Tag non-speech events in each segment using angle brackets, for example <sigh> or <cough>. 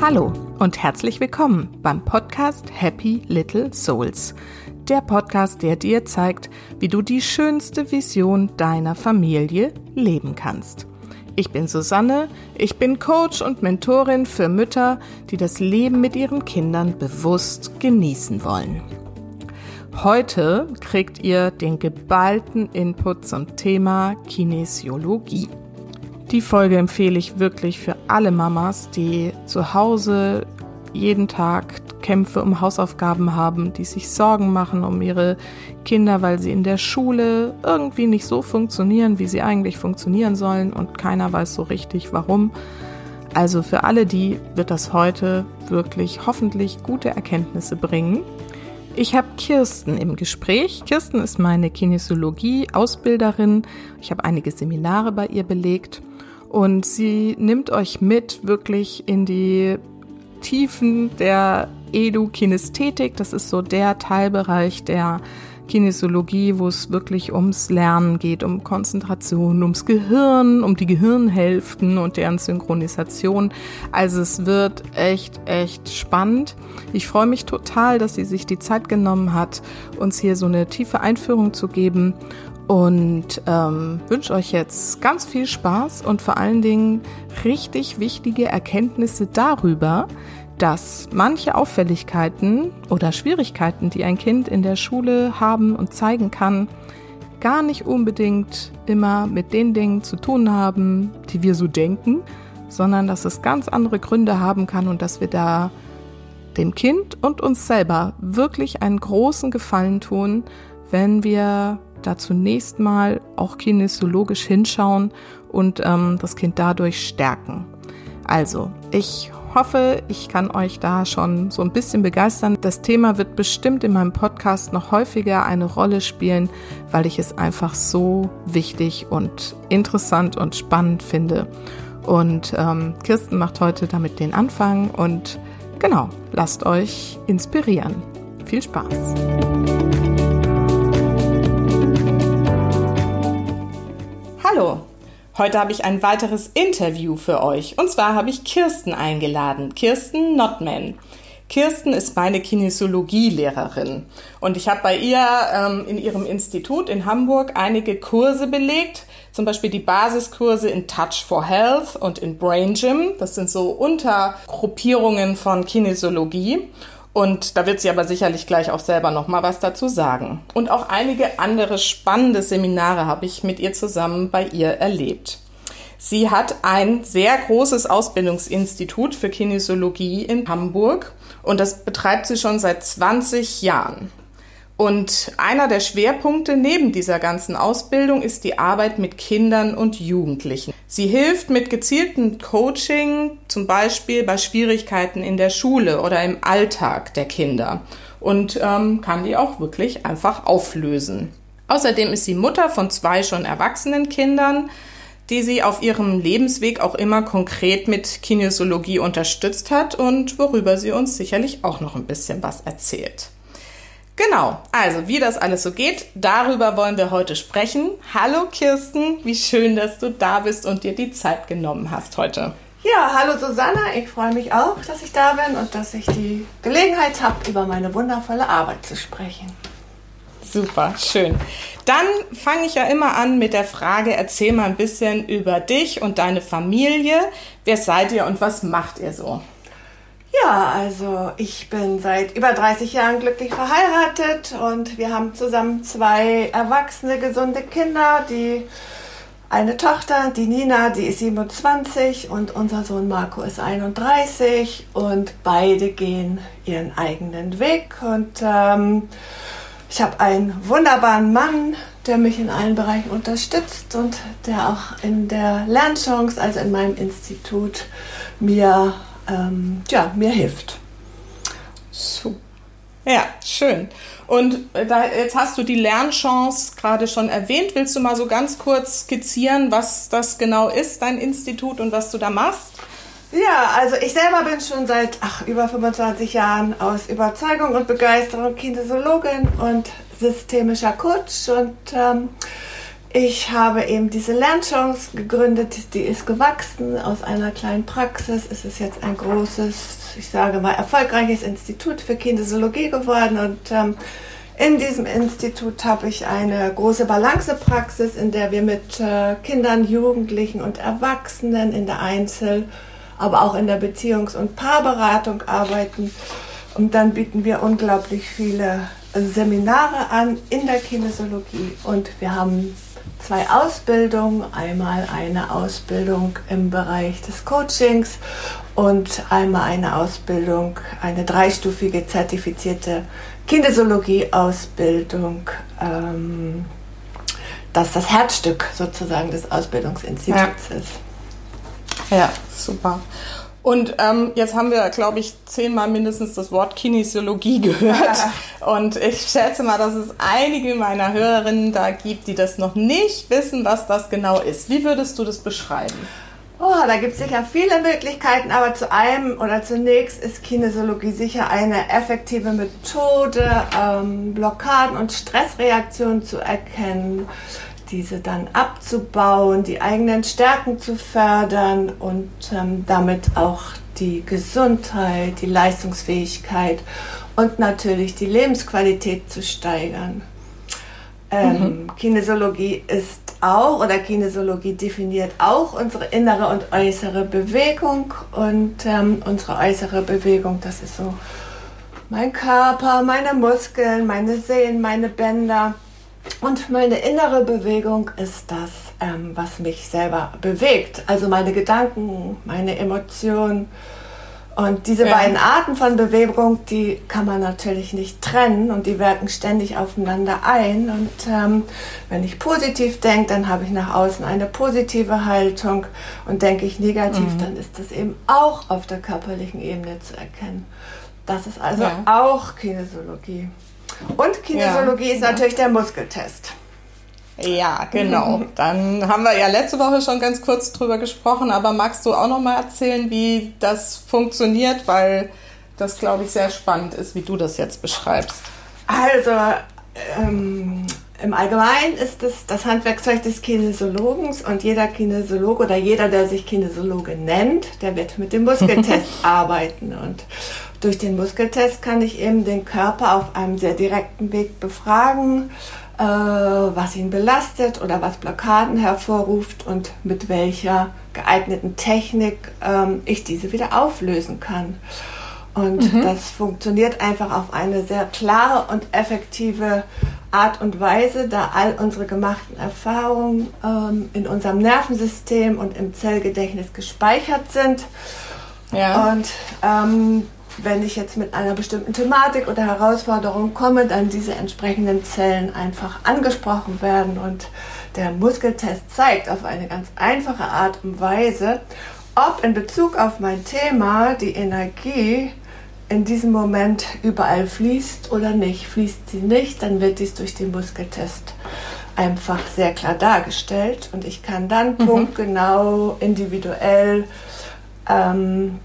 Hallo und herzlich willkommen beim Podcast Happy Little Souls. Der Podcast, der dir zeigt, wie du die schönste Vision deiner Familie leben kannst. Ich bin Susanne, ich bin Coach und Mentorin für Mütter, die das Leben mit ihren Kindern bewusst genießen wollen. Heute kriegt ihr den geballten Input zum Thema Kinesiologie. Die Folge empfehle ich wirklich für alle Mamas, die zu Hause jeden Tag Kämpfe um Hausaufgaben haben, die sich Sorgen machen um ihre Kinder, weil sie in der Schule irgendwie nicht so funktionieren, wie sie eigentlich funktionieren sollen und keiner weiß so richtig warum. Also für alle die wird das heute wirklich hoffentlich gute Erkenntnisse bringen. Ich habe Kirsten im Gespräch. Kirsten ist meine Kinesiologie-Ausbilderin. Ich habe einige Seminare bei ihr belegt und sie nimmt euch mit wirklich in die Tiefen der Edu-Kinästhetik. Das ist so der Teilbereich der Kinesiologie, wo es wirklich ums Lernen geht, um Konzentration, ums Gehirn, um die Gehirnhälften und deren Synchronisation. Also es wird echt, echt spannend. Ich freue mich total, dass sie sich die Zeit genommen hat, uns hier so eine tiefe Einführung zu geben und ähm, wünsche euch jetzt ganz viel Spaß und vor allen Dingen richtig wichtige Erkenntnisse darüber, dass manche Auffälligkeiten oder Schwierigkeiten, die ein Kind in der Schule haben und zeigen kann, gar nicht unbedingt immer mit den Dingen zu tun haben, die wir so denken, sondern dass es ganz andere Gründe haben kann und dass wir da dem Kind und uns selber wirklich einen großen Gefallen tun, wenn wir da zunächst mal auch kinesiologisch hinschauen und ähm, das Kind dadurch stärken. Also, ich hoffe, ich kann euch da schon so ein bisschen begeistern. Das Thema wird bestimmt in meinem Podcast noch häufiger eine Rolle spielen, weil ich es einfach so wichtig und interessant und spannend finde. Und ähm, Kirsten macht heute damit den Anfang und genau, lasst euch inspirieren. Viel Spaß! Hallo, heute habe ich ein weiteres Interview für euch. Und zwar habe ich Kirsten eingeladen, Kirsten Notman. Kirsten ist meine Kinesiologielehrerin und ich habe bei ihr ähm, in ihrem Institut in Hamburg einige Kurse belegt, zum Beispiel die Basiskurse in Touch for Health und in Brain Gym. Das sind so Untergruppierungen von Kinesiologie. Und da wird sie aber sicherlich gleich auch selber noch mal was dazu sagen. Und auch einige andere spannende Seminare habe ich mit ihr zusammen bei ihr erlebt. Sie hat ein sehr großes Ausbildungsinstitut für Kinesiologie in Hamburg und das betreibt sie schon seit 20 Jahren. Und einer der Schwerpunkte neben dieser ganzen Ausbildung ist die Arbeit mit Kindern und Jugendlichen. Sie hilft mit gezieltem Coaching, zum Beispiel bei Schwierigkeiten in der Schule oder im Alltag der Kinder und ähm, kann die auch wirklich einfach auflösen. Außerdem ist sie Mutter von zwei schon erwachsenen Kindern, die sie auf ihrem Lebensweg auch immer konkret mit Kinesiologie unterstützt hat und worüber sie uns sicherlich auch noch ein bisschen was erzählt. Genau, also wie das alles so geht, darüber wollen wir heute sprechen. Hallo Kirsten, wie schön, dass du da bist und dir die Zeit genommen hast heute. Ja, hallo Susanne, ich freue mich auch, dass ich da bin und dass ich die Gelegenheit habe, über meine wundervolle Arbeit zu sprechen. Super, schön. Dann fange ich ja immer an mit der Frage, erzähl mal ein bisschen über dich und deine Familie. Wer seid ihr und was macht ihr so? Ja, also ich bin seit über 30 Jahren glücklich verheiratet und wir haben zusammen zwei erwachsene, gesunde Kinder, die eine Tochter, die Nina, die ist 27 und unser Sohn Marco ist 31 und beide gehen ihren eigenen Weg und ähm, ich habe einen wunderbaren Mann, der mich in allen Bereichen unterstützt und der auch in der Lernchance, also in meinem Institut, mir ähm, ja, mir hilft. So. Ja, schön. Und äh, da, jetzt hast du die Lernchance gerade schon erwähnt. Willst du mal so ganz kurz skizzieren, was das genau ist, dein Institut und was du da machst? Ja, also ich selber bin schon seit ach, über 25 Jahren aus Überzeugung und Begeisterung Kinesiologin und systemischer Coach und ähm, ich habe eben diese Lernchance gegründet, die ist gewachsen aus einer kleinen Praxis. Es ist jetzt ein großes, ich sage mal, erfolgreiches Institut für Kinesiologie geworden und ähm, in diesem Institut habe ich eine große Balancepraxis, in der wir mit äh, Kindern, Jugendlichen und Erwachsenen in der Einzel- aber auch in der Beziehungs- und Paarberatung arbeiten. Und dann bieten wir unglaublich viele Seminare an in der Kinesiologie. Und wir haben zwei Ausbildungen. Einmal eine Ausbildung im Bereich des Coachings und einmal eine Ausbildung, eine dreistufige zertifizierte Kinesiologie-Ausbildung. Ähm, das das Herzstück sozusagen des Ausbildungsinstituts ja. ist. Ja, super. Und ähm, jetzt haben wir, glaube ich, zehnmal mindestens das Wort Kinesiologie <laughs> gehört. <laughs> Und ich schätze mal, dass es einige meiner Hörerinnen da gibt, die das noch nicht wissen, was das genau ist. Wie würdest du das beschreiben? Oh, da gibt es sicher viele Möglichkeiten, aber zu einem oder zunächst ist Kinesiologie sicher eine effektive Methode, ähm, Blockaden und Stressreaktionen zu erkennen diese dann abzubauen, die eigenen Stärken zu fördern und ähm, damit auch die Gesundheit, die Leistungsfähigkeit und natürlich die Lebensqualität zu steigern. Ähm, mhm. Kinesiologie ist auch oder Kinesiologie definiert auch unsere innere und äußere Bewegung und ähm, unsere äußere Bewegung, das ist so mein Körper, meine Muskeln, meine Sehnen, meine Bänder und meine innere Bewegung ist das, ähm, was mich selber bewegt. Also meine Gedanken, meine Emotionen. Und diese ja. beiden Arten von Bewegung, die kann man natürlich nicht trennen und die wirken ständig aufeinander ein. Und ähm, wenn ich positiv denke, dann habe ich nach außen eine positive Haltung. Und denke ich negativ, mhm. dann ist das eben auch auf der körperlichen Ebene zu erkennen. Das ist also ja. auch Kinesiologie. Und Kinesiologie ja. ist natürlich der Muskeltest. Ja, genau. <laughs> Dann haben wir ja letzte Woche schon ganz kurz drüber gesprochen, aber magst du auch noch mal erzählen, wie das funktioniert, weil das glaube ich sehr spannend ist, wie du das jetzt beschreibst. Also ähm, im Allgemeinen ist es das Handwerkzeug des Kinesiologens und jeder Kinesiologe oder jeder, der sich Kinesiologe nennt, der wird mit dem Muskeltest <laughs> arbeiten und durch den Muskeltest kann ich eben den Körper auf einem sehr direkten Weg befragen, äh, was ihn belastet oder was Blockaden hervorruft und mit welcher geeigneten Technik ähm, ich diese wieder auflösen kann. Und mhm. das funktioniert einfach auf eine sehr klare und effektive Art und Weise, da all unsere gemachten Erfahrungen ähm, in unserem Nervensystem und im Zellgedächtnis gespeichert sind. Ja. Und ähm, wenn ich jetzt mit einer bestimmten Thematik oder Herausforderung komme, dann diese entsprechenden Zellen einfach angesprochen werden. Und der Muskeltest zeigt auf eine ganz einfache Art und Weise, ob in Bezug auf mein Thema die Energie in diesem Moment überall fließt oder nicht. Fließt sie nicht, dann wird dies durch den Muskeltest einfach sehr klar dargestellt und ich kann dann mhm. punktgenau, individuell ähm,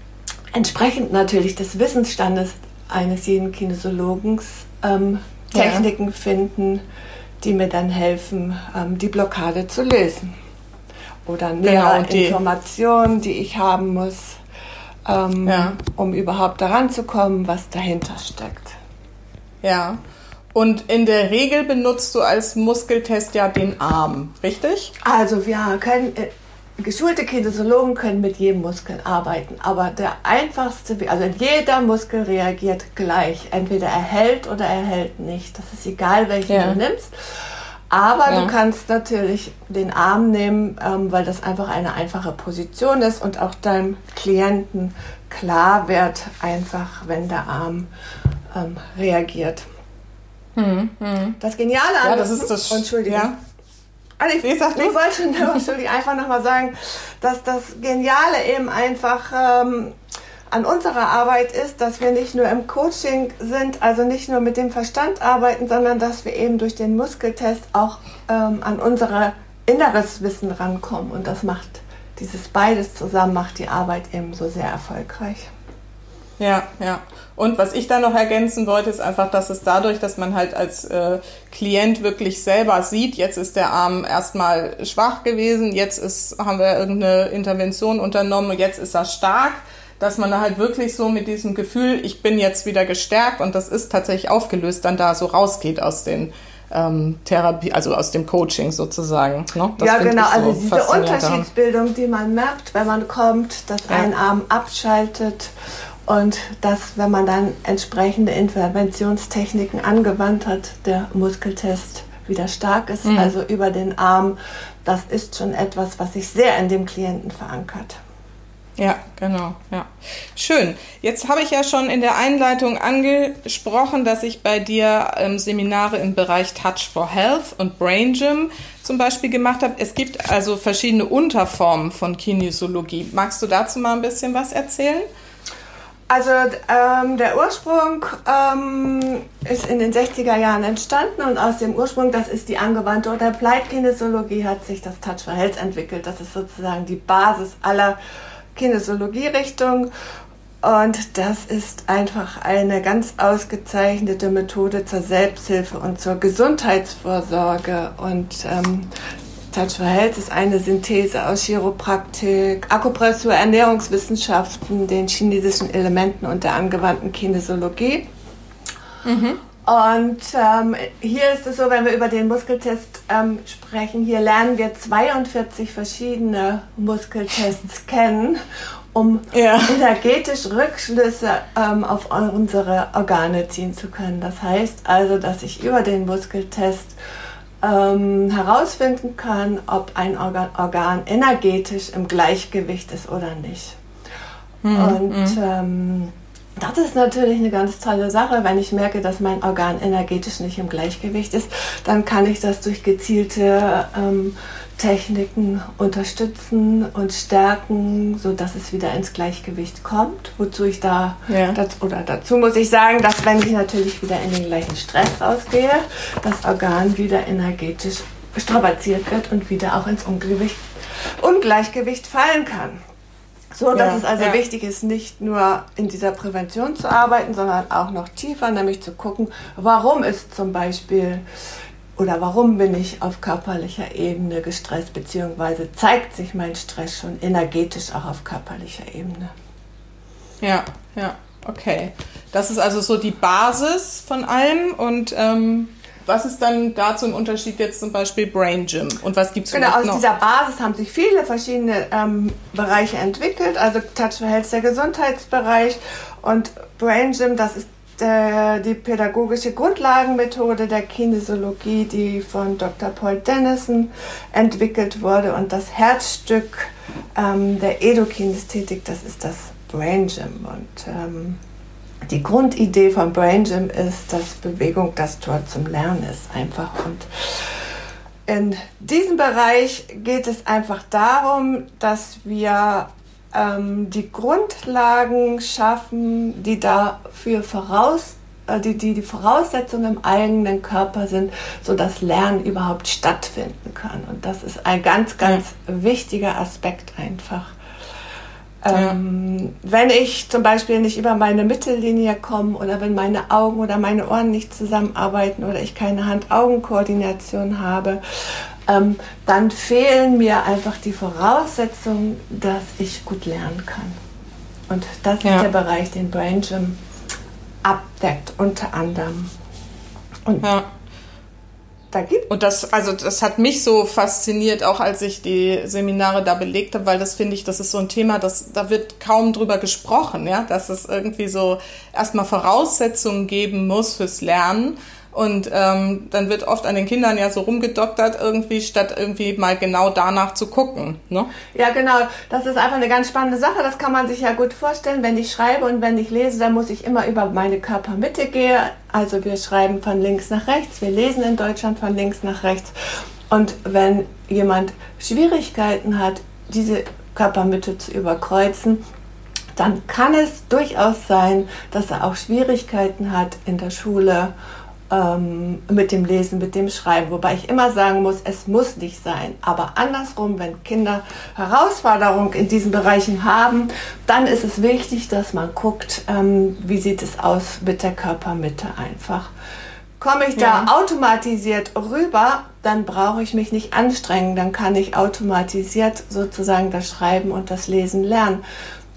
entsprechend natürlich des Wissensstandes eines jeden Kinesiologen ähm, Techniken ja. finden, die mir dann helfen, ähm, die Blockade zu lösen. Oder nähere genau, die Informationen, die ich haben muss, ähm, ja. um überhaupt daran zu kommen, was dahinter steckt. Ja. Und in der Regel benutzt du als Muskeltest ja den Arm, richtig? Also wir können äh, Geschulte Kinesiologen können mit jedem Muskel arbeiten, aber der einfachste, also jeder Muskel reagiert gleich. Entweder er hält oder er hält nicht. Das ist egal, welchen ja. du nimmst. Aber ja. du kannst natürlich den Arm nehmen, ähm, weil das einfach eine einfache Position ist und auch deinem Klienten klar wird, einfach wenn der Arm ähm, reagiert. Hm, hm. Das Geniale an ja, das ist das. Entschuldigung. Ja. Also ich, ich, ich wollte nur, <laughs> einfach nochmal sagen, dass das Geniale eben einfach ähm, an unserer Arbeit ist, dass wir nicht nur im Coaching sind, also nicht nur mit dem Verstand arbeiten, sondern dass wir eben durch den Muskeltest auch ähm, an unser inneres Wissen rankommen. Und das macht dieses beides zusammen macht die Arbeit eben so sehr erfolgreich. Ja, ja. Und was ich da noch ergänzen wollte, ist einfach, dass es dadurch, dass man halt als äh, Klient wirklich selber sieht, jetzt ist der Arm erstmal schwach gewesen, jetzt ist, haben wir irgendeine Intervention unternommen und jetzt ist er stark, dass man da halt wirklich so mit diesem Gefühl, ich bin jetzt wieder gestärkt und das ist tatsächlich aufgelöst, dann da so rausgeht aus den ähm, Therapie, also aus dem Coaching sozusagen. Ne? ja, genau, so also diese Unterschiedsbildung, die man merkt, wenn man kommt, dass ja. ein Arm abschaltet und dass, wenn man dann entsprechende Interventionstechniken angewandt hat, der Muskeltest wieder stark ist, mhm. also über den Arm, das ist schon etwas, was sich sehr in dem Klienten verankert. Ja, genau, ja. Schön. Jetzt habe ich ja schon in der Einleitung angesprochen, dass ich bei dir ähm, Seminare im Bereich Touch for Health und Brain Gym zum Beispiel gemacht habe. Es gibt also verschiedene Unterformen von Kinesiologie. Magst du dazu mal ein bisschen was erzählen? Also ähm, der Ursprung ähm, ist in den 60er Jahren entstanden und aus dem Ursprung, das ist die angewandte oder Applied-Kinesiologie, hat sich das Touch for Health entwickelt. Das ist sozusagen die Basis aller Kinesiologie-Richtungen und das ist einfach eine ganz ausgezeichnete Methode zur Selbsthilfe und zur Gesundheitsvorsorge. Und ähm, Touch for Health ist eine Synthese aus Chiropraktik, Akupressur, Ernährungswissenschaften, den chinesischen Elementen und der angewandten Kinesiologie. Mhm. Und ähm, hier ist es so, wenn wir über den Muskeltest ähm, sprechen, hier lernen wir 42 verschiedene Muskeltests kennen, um ja. energetisch Rückschlüsse ähm, auf unsere Organe ziehen zu können. Das heißt also, dass ich über den Muskeltest ähm, herausfinden kann, ob ein Organ, Organ, energetisch im Gleichgewicht ist oder nicht. Mhm. Und mhm. ähm, das ist natürlich eine ganz tolle Sache. Wenn ich merke, dass mein Organ energetisch nicht im Gleichgewicht ist, dann kann ich das durch gezielte ähm, Techniken unterstützen und stärken, sodass es wieder ins Gleichgewicht kommt. Wozu ich da, ja. das, oder dazu muss ich sagen, dass wenn ich natürlich wieder in den gleichen Stress rausgehe, das Organ wieder energetisch strapaziert wird und wieder auch ins Ungleichgewicht, Ungleichgewicht fallen kann. So, dass ja, es also ja. wichtig ist, nicht nur in dieser Prävention zu arbeiten, sondern auch noch tiefer, nämlich zu gucken, warum ist zum Beispiel oder warum bin ich auf körperlicher Ebene gestresst, beziehungsweise zeigt sich mein Stress schon energetisch auch auf körperlicher Ebene. Ja, ja, okay. Das ist also so die Basis von allem und ähm, was ist dann dazu im Unterschied jetzt zum Beispiel Brain Gym und was gibt es Genau, aus noch? dieser Basis haben sich viele verschiedene ähm, Bereiche entwickelt. Also Touch for Health der Gesundheitsbereich und Brain Gym, das ist der, die pädagogische Grundlagenmethode der Kinesiologie, die von Dr. Paul Dennison entwickelt wurde. Und das Herzstück ähm, der Edokinästhetik, das ist das Brain Gym. Und ähm, die Grundidee von Brain Gym ist, dass Bewegung das Tor zum Lernen ist, einfach. Und in diesem Bereich geht es einfach darum, dass wir ähm, die Grundlagen schaffen, die dafür voraus äh, die, die die Voraussetzungen im eigenen Körper sind, sodass Lernen überhaupt stattfinden kann. Und das ist ein ganz, ganz ja. wichtiger Aspekt einfach. Ähm, wenn ich zum Beispiel nicht über meine Mittellinie komme oder wenn meine Augen oder meine Ohren nicht zusammenarbeiten oder ich keine Hand-Augen-Koordination habe, ähm, dann fehlen mir einfach die Voraussetzungen, dass ich gut lernen kann. Und das ja. ist der Bereich, den Brain Gym abdeckt, unter anderem. Und ja da gibt. Und das, also das hat mich so fasziniert, auch als ich die Seminare da belegt habe, weil das finde ich, das ist so ein Thema, das, da wird kaum drüber gesprochen, ja, dass es irgendwie so erstmal Voraussetzungen geben muss fürs Lernen und ähm, dann wird oft an den Kindern ja so rumgedoktert irgendwie, statt irgendwie mal genau danach zu gucken. Ne? Ja, genau. Das ist einfach eine ganz spannende Sache. Das kann man sich ja gut vorstellen. Wenn ich schreibe und wenn ich lese, dann muss ich immer über meine Körpermitte gehen. Also wir schreiben von links nach rechts. Wir lesen in Deutschland von links nach rechts. Und wenn jemand Schwierigkeiten hat, diese Körpermitte zu überkreuzen, dann kann es durchaus sein, dass er auch Schwierigkeiten hat in der Schule ähm, mit dem Lesen, mit dem Schreiben. Wobei ich immer sagen muss, es muss nicht sein. Aber andersrum, wenn Kinder Herausforderungen in diesen Bereichen haben, dann ist es wichtig, dass man guckt, ähm, wie sieht es aus mit der Körpermitte einfach. Komme ich da ja. automatisiert rüber, dann brauche ich mich nicht anstrengen, dann kann ich automatisiert sozusagen das Schreiben und das Lesen lernen.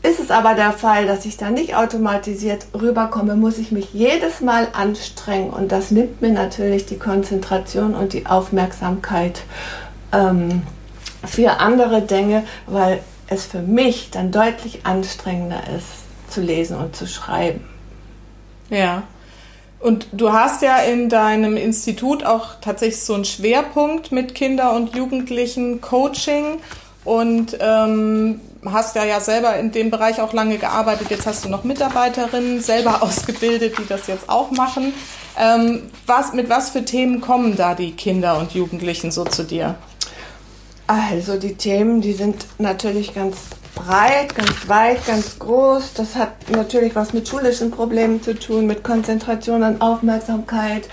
Ist es aber der Fall, dass ich da nicht automatisiert rüberkomme, muss ich mich jedes Mal anstrengen. Und das nimmt mir natürlich die Konzentration und die Aufmerksamkeit ähm, für andere Dinge, weil es für mich dann deutlich anstrengender ist, zu lesen und zu schreiben. Ja, und du hast ja in deinem Institut auch tatsächlich so einen Schwerpunkt mit Kinder- und Jugendlichen Coaching und ähm, hast ja ja selber in dem Bereich auch lange gearbeitet. Jetzt hast du noch Mitarbeiterinnen selber <laughs> ausgebildet, die das jetzt auch machen. Ähm, was, mit was für Themen kommen da die Kinder und Jugendlichen so zu dir? Also die Themen, die sind natürlich ganz breit, ganz weit, ganz groß. Das hat natürlich was mit schulischen Problemen zu tun, mit Konzentration und Aufmerksamkeit.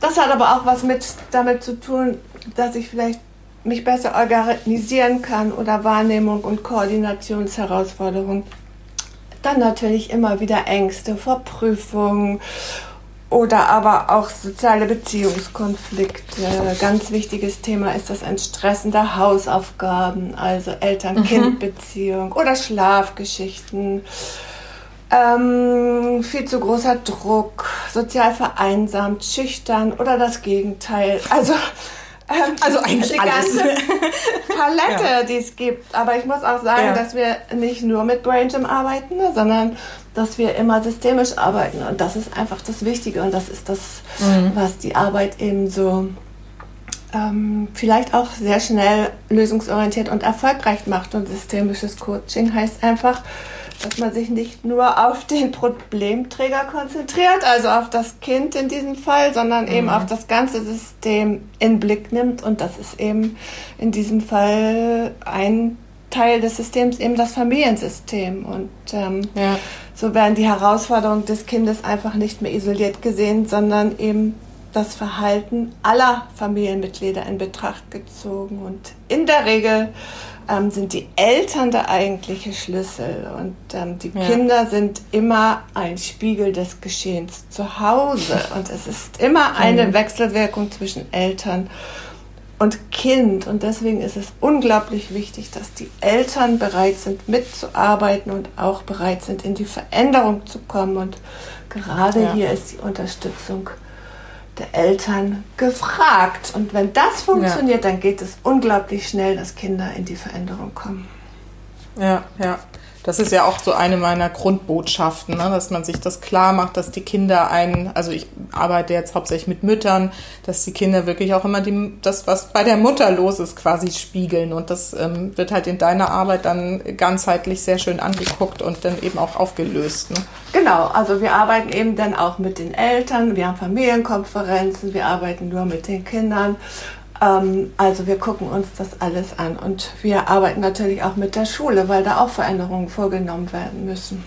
Das hat aber auch was mit damit zu tun, dass ich vielleicht mich besser organisieren kann oder Wahrnehmung und Koordinationsherausforderungen. Dann natürlich immer wieder Ängste vor Prüfungen oder aber auch soziale Beziehungskonflikte. Ganz wichtiges Thema ist das Entstressen der Hausaufgaben, also Eltern-Kind-Beziehung mhm. oder Schlafgeschichten. Ähm, viel zu großer Druck, sozial vereinsamt, schüchtern oder das Gegenteil. Also ähm, also eigentlich die alles. ganze <laughs> Palette, ja. die es gibt. Aber ich muss auch sagen, ja. dass wir nicht nur mit Brain Gym arbeiten, ne, sondern dass wir immer systemisch arbeiten. Und das ist einfach das Wichtige und das ist das, mhm. was die Arbeit eben so ähm, vielleicht auch sehr schnell lösungsorientiert und erfolgreich macht. Und systemisches Coaching heißt einfach, dass man sich nicht nur auf den Problemträger konzentriert, also auf das Kind in diesem Fall, sondern mhm. eben auf das ganze System in Blick nimmt. Und das ist eben in diesem Fall ein Teil des Systems, eben das Familiensystem. Und ähm, ja. so werden die Herausforderungen des Kindes einfach nicht mehr isoliert gesehen, sondern eben das Verhalten aller Familienmitglieder in Betracht gezogen. Und in der Regel ähm, sind die Eltern der eigentliche Schlüssel und ähm, die ja. Kinder sind immer ein Spiegel des Geschehens zu Hause <laughs> und es ist immer eine mhm. Wechselwirkung zwischen Eltern und Kind und deswegen ist es unglaublich wichtig, dass die Eltern bereit sind mitzuarbeiten und auch bereit sind in die Veränderung zu kommen und gerade ja. hier ist die Unterstützung der Eltern gefragt. Und wenn das funktioniert, ja. dann geht es unglaublich schnell, dass Kinder in die Veränderung kommen. Ja, ja. Das ist ja auch so eine meiner Grundbotschaften, ne? dass man sich das klar macht, dass die Kinder einen, also ich arbeite jetzt hauptsächlich mit Müttern, dass die Kinder wirklich auch immer die, das, was bei der Mutter los ist, quasi spiegeln. Und das ähm, wird halt in deiner Arbeit dann ganzheitlich sehr schön angeguckt und dann eben auch aufgelöst. Ne? Genau, also wir arbeiten eben dann auch mit den Eltern, wir haben Familienkonferenzen, wir arbeiten nur mit den Kindern ähm, also wir gucken uns das alles an und wir arbeiten natürlich auch mit der Schule, weil da auch Veränderungen vorgenommen werden müssen.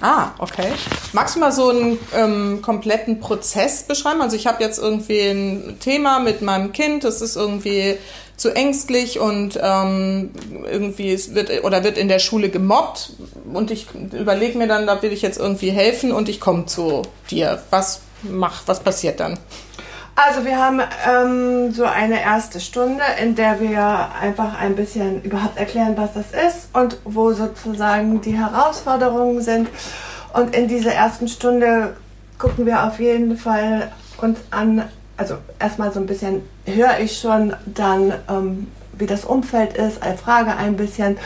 Ah, okay. Magst du mal so einen ähm, kompletten Prozess beschreiben? Also ich habe jetzt irgendwie ein Thema mit meinem Kind, das ist irgendwie zu ängstlich und ähm, irgendwie es wird oder wird in der Schule gemobbt und ich überlege mir dann, da will ich jetzt irgendwie helfen und ich komme zu dir. Was mach, was passiert dann? Also wir haben ähm, so eine erste Stunde, in der wir einfach ein bisschen überhaupt erklären, was das ist und wo sozusagen die Herausforderungen sind. Und in dieser ersten Stunde gucken wir auf jeden Fall uns an, also erstmal so ein bisschen höre ich schon dann, ähm, wie das Umfeld ist, als Frage ein bisschen.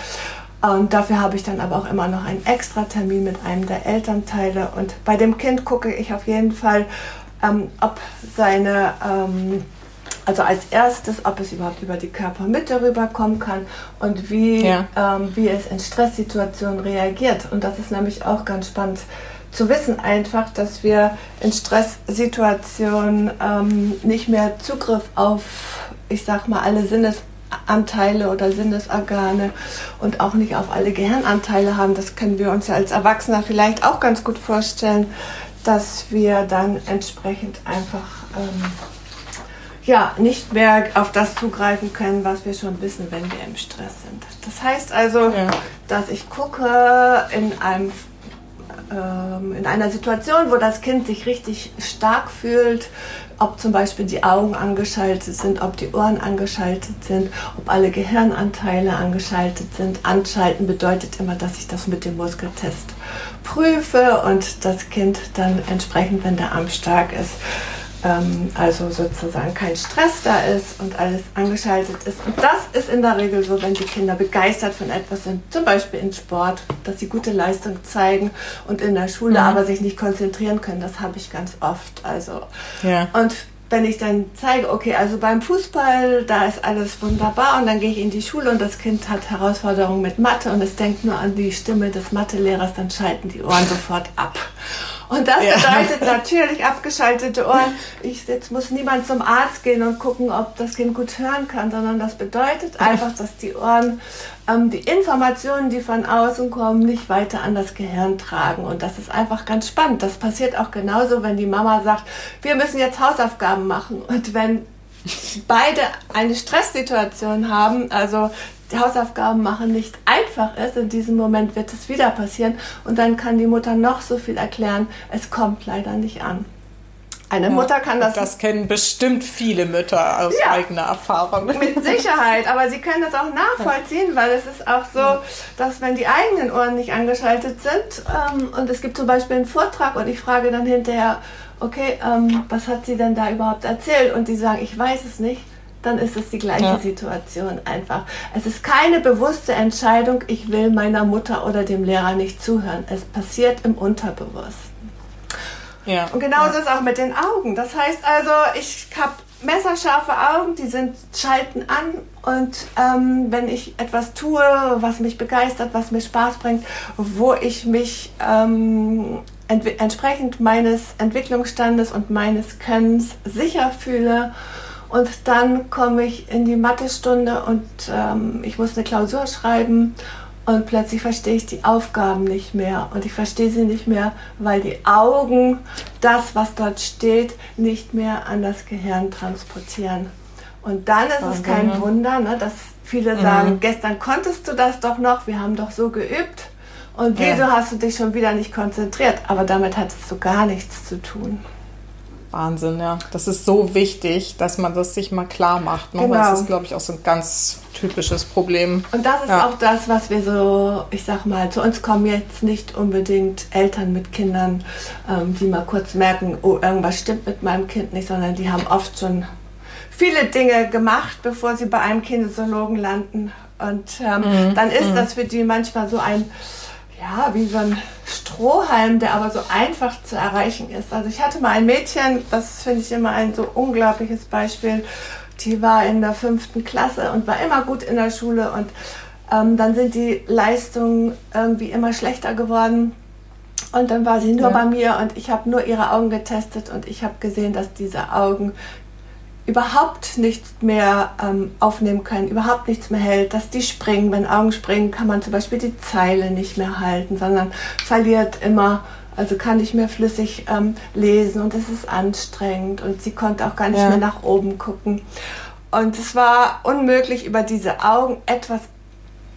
Und dafür habe ich dann aber auch immer noch einen extra Termin mit einem der Elternteile. Und bei dem Kind gucke ich auf jeden Fall, ähm, ob seine, ähm, also als erstes, ob es überhaupt über die Körpermitte rüberkommen kann und wie, ja. ähm, wie es in Stresssituationen reagiert. Und das ist nämlich auch ganz spannend zu wissen einfach, dass wir in Stresssituationen ähm, nicht mehr Zugriff auf, ich sag mal, alle Sinnesanteile oder Sinnesorgane und auch nicht auf alle Gehirnanteile haben. Das können wir uns ja als Erwachsener vielleicht auch ganz gut vorstellen, dass wir dann entsprechend einfach ähm, ja, nicht mehr auf das zugreifen können, was wir schon wissen, wenn wir im Stress sind. Das heißt also, ja. dass ich gucke in einem ähm, in einer Situation, wo das Kind sich richtig stark fühlt, ob zum Beispiel die Augen angeschaltet sind, ob die Ohren angeschaltet sind, ob alle Gehirnanteile angeschaltet sind. Anschalten bedeutet immer, dass ich das mit dem Muskeltest prüfe und das Kind dann entsprechend, wenn der Arm stark ist, also sozusagen kein Stress da ist und alles angeschaltet ist. Und das ist in der Regel so, wenn die Kinder begeistert von etwas sind, zum Beispiel in Sport, dass sie gute Leistung zeigen und in der Schule mhm. aber sich nicht konzentrieren können. Das habe ich ganz oft. Also ja. und wenn ich dann zeige, okay, also beim Fußball, da ist alles wunderbar und dann gehe ich in die Schule und das Kind hat Herausforderungen mit Mathe und es denkt nur an die Stimme des Mathelehrers, dann schalten die Ohren sofort ab. Und das ja. bedeutet natürlich abgeschaltete Ohren. Ich, jetzt muss niemand zum Arzt gehen und gucken, ob das Kind gut hören kann, sondern das bedeutet einfach, dass die Ohren ähm, die Informationen, die von außen kommen, nicht weiter an das Gehirn tragen. Und das ist einfach ganz spannend. Das passiert auch genauso, wenn die Mama sagt, wir müssen jetzt Hausaufgaben machen. Und wenn beide eine Stresssituation haben, also die Hausaufgaben machen nicht einfach ist, in diesem Moment wird es wieder passieren und dann kann die Mutter noch so viel erklären, es kommt leider nicht an. Eine ja, Mutter kann das. Das kennen bestimmt viele Mütter aus ja, eigener Erfahrung. Mit <laughs> Sicherheit, aber sie können das auch nachvollziehen, weil es ist auch so, dass wenn die eigenen Ohren nicht angeschaltet sind ähm, und es gibt zum Beispiel einen Vortrag und ich frage dann hinterher, okay, ähm, was hat sie denn da überhaupt erzählt? Und die sagen, ich weiß es nicht dann ist es die gleiche ja. Situation einfach. Es ist keine bewusste Entscheidung, ich will meiner Mutter oder dem Lehrer nicht zuhören. Es passiert im Unterbewussten. Ja. Und genauso ja. ist es auch mit den Augen. Das heißt also, ich habe messerscharfe Augen, die sind schalten an und ähm, wenn ich etwas tue, was mich begeistert, was mir Spaß bringt, wo ich mich ähm, entsprechend meines Entwicklungsstandes und meines Könnens sicher fühle und dann komme ich in die Mathestunde und ähm, ich muss eine Klausur schreiben und plötzlich verstehe ich die Aufgaben nicht mehr. Und ich verstehe sie nicht mehr, weil die Augen das, was dort steht, nicht mehr an das Gehirn transportieren. Und dann ist es kein Wunder, ne, dass viele sagen, mhm. gestern konntest du das doch noch, wir haben doch so geübt. Und wieso ja. hast du dich schon wieder nicht konzentriert? Aber damit hat es so gar nichts zu tun. Wahnsinn, ja. Das ist so wichtig, dass man das sich mal klar macht. Ne? Genau. Das ist, glaube ich, auch so ein ganz typisches Problem. Und das ist ja. auch das, was wir so, ich sag mal, zu uns kommen jetzt nicht unbedingt Eltern mit Kindern, ähm, die mal kurz merken, oh, irgendwas stimmt mit meinem Kind nicht, sondern die haben oft schon viele Dinge gemacht, bevor sie bei einem Kinesiologen landen. Und ähm, mhm. dann ist mhm. das für die manchmal so ein ja, wie so ein Strohhalm, der aber so einfach zu erreichen ist. Also ich hatte mal ein Mädchen, das finde ich immer ein so unglaubliches Beispiel, die war in der fünften Klasse und war immer gut in der Schule und ähm, dann sind die Leistungen irgendwie immer schlechter geworden. Und dann war sie nur ja. bei mir und ich habe nur ihre Augen getestet und ich habe gesehen, dass diese Augen überhaupt nichts mehr ähm, aufnehmen können, überhaupt nichts mehr hält, dass die springen. Wenn Augen springen, kann man zum Beispiel die Zeile nicht mehr halten, sondern verliert immer, also kann nicht mehr flüssig ähm, lesen und es ist anstrengend und sie konnte auch gar nicht ja. mehr nach oben gucken. Und es war unmöglich, über diese Augen etwas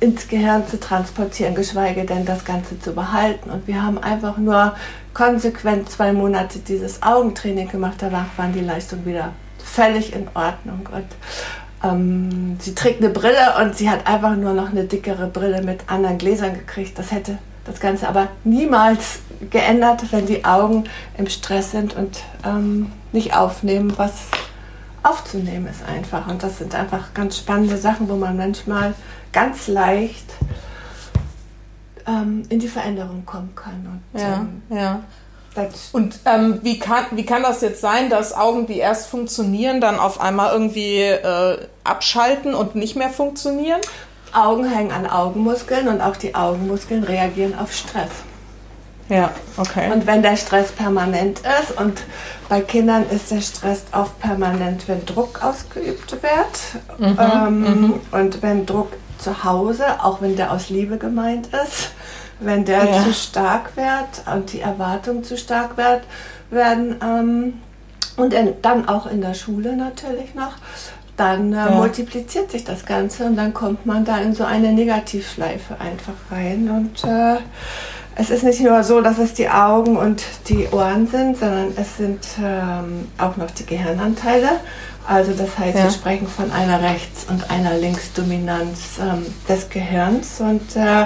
ins Gehirn zu transportieren, geschweige denn das Ganze zu behalten. Und wir haben einfach nur konsequent zwei Monate dieses Augentraining gemacht. Danach waren die Leistungen wieder völlig in Ordnung. Und ähm, sie trägt eine Brille und sie hat einfach nur noch eine dickere Brille mit anderen Gläsern gekriegt. Das hätte das Ganze aber niemals geändert, wenn die Augen im Stress sind und ähm, nicht aufnehmen, was aufzunehmen ist einfach. Und das sind einfach ganz spannende Sachen, wo man manchmal ganz leicht ähm, in die Veränderung kommen kann. Und, ja, ähm, ja. Und ähm, wie, kann, wie kann das jetzt sein, dass Augen, die erst funktionieren, dann auf einmal irgendwie äh, abschalten und nicht mehr funktionieren? Augen hängen an Augenmuskeln und auch die Augenmuskeln reagieren auf Stress. Ja, okay. Und wenn der Stress permanent ist und bei Kindern ist der Stress oft permanent, wenn Druck ausgeübt wird mhm, ähm, mhm. und wenn Druck zu Hause, auch wenn der aus Liebe gemeint ist, Wenn der ja. zu stark wird und die Erwartungen zu stark wird, werden ähm, und dann auch in der Schule natürlich noch, dann äh, ja. multipliziert sich das Ganze und dann kommt man da in so eine Negativschleife einfach rein. Und äh, es ist nicht nur so, dass es die Augen und die Ohren sind, sondern es sind ähm, auch noch die Gehirnanteile. Also das heißt, ja. wir sprechen von einer Rechts- und einer Linksdominanz ähm, des Gehirns. Und äh,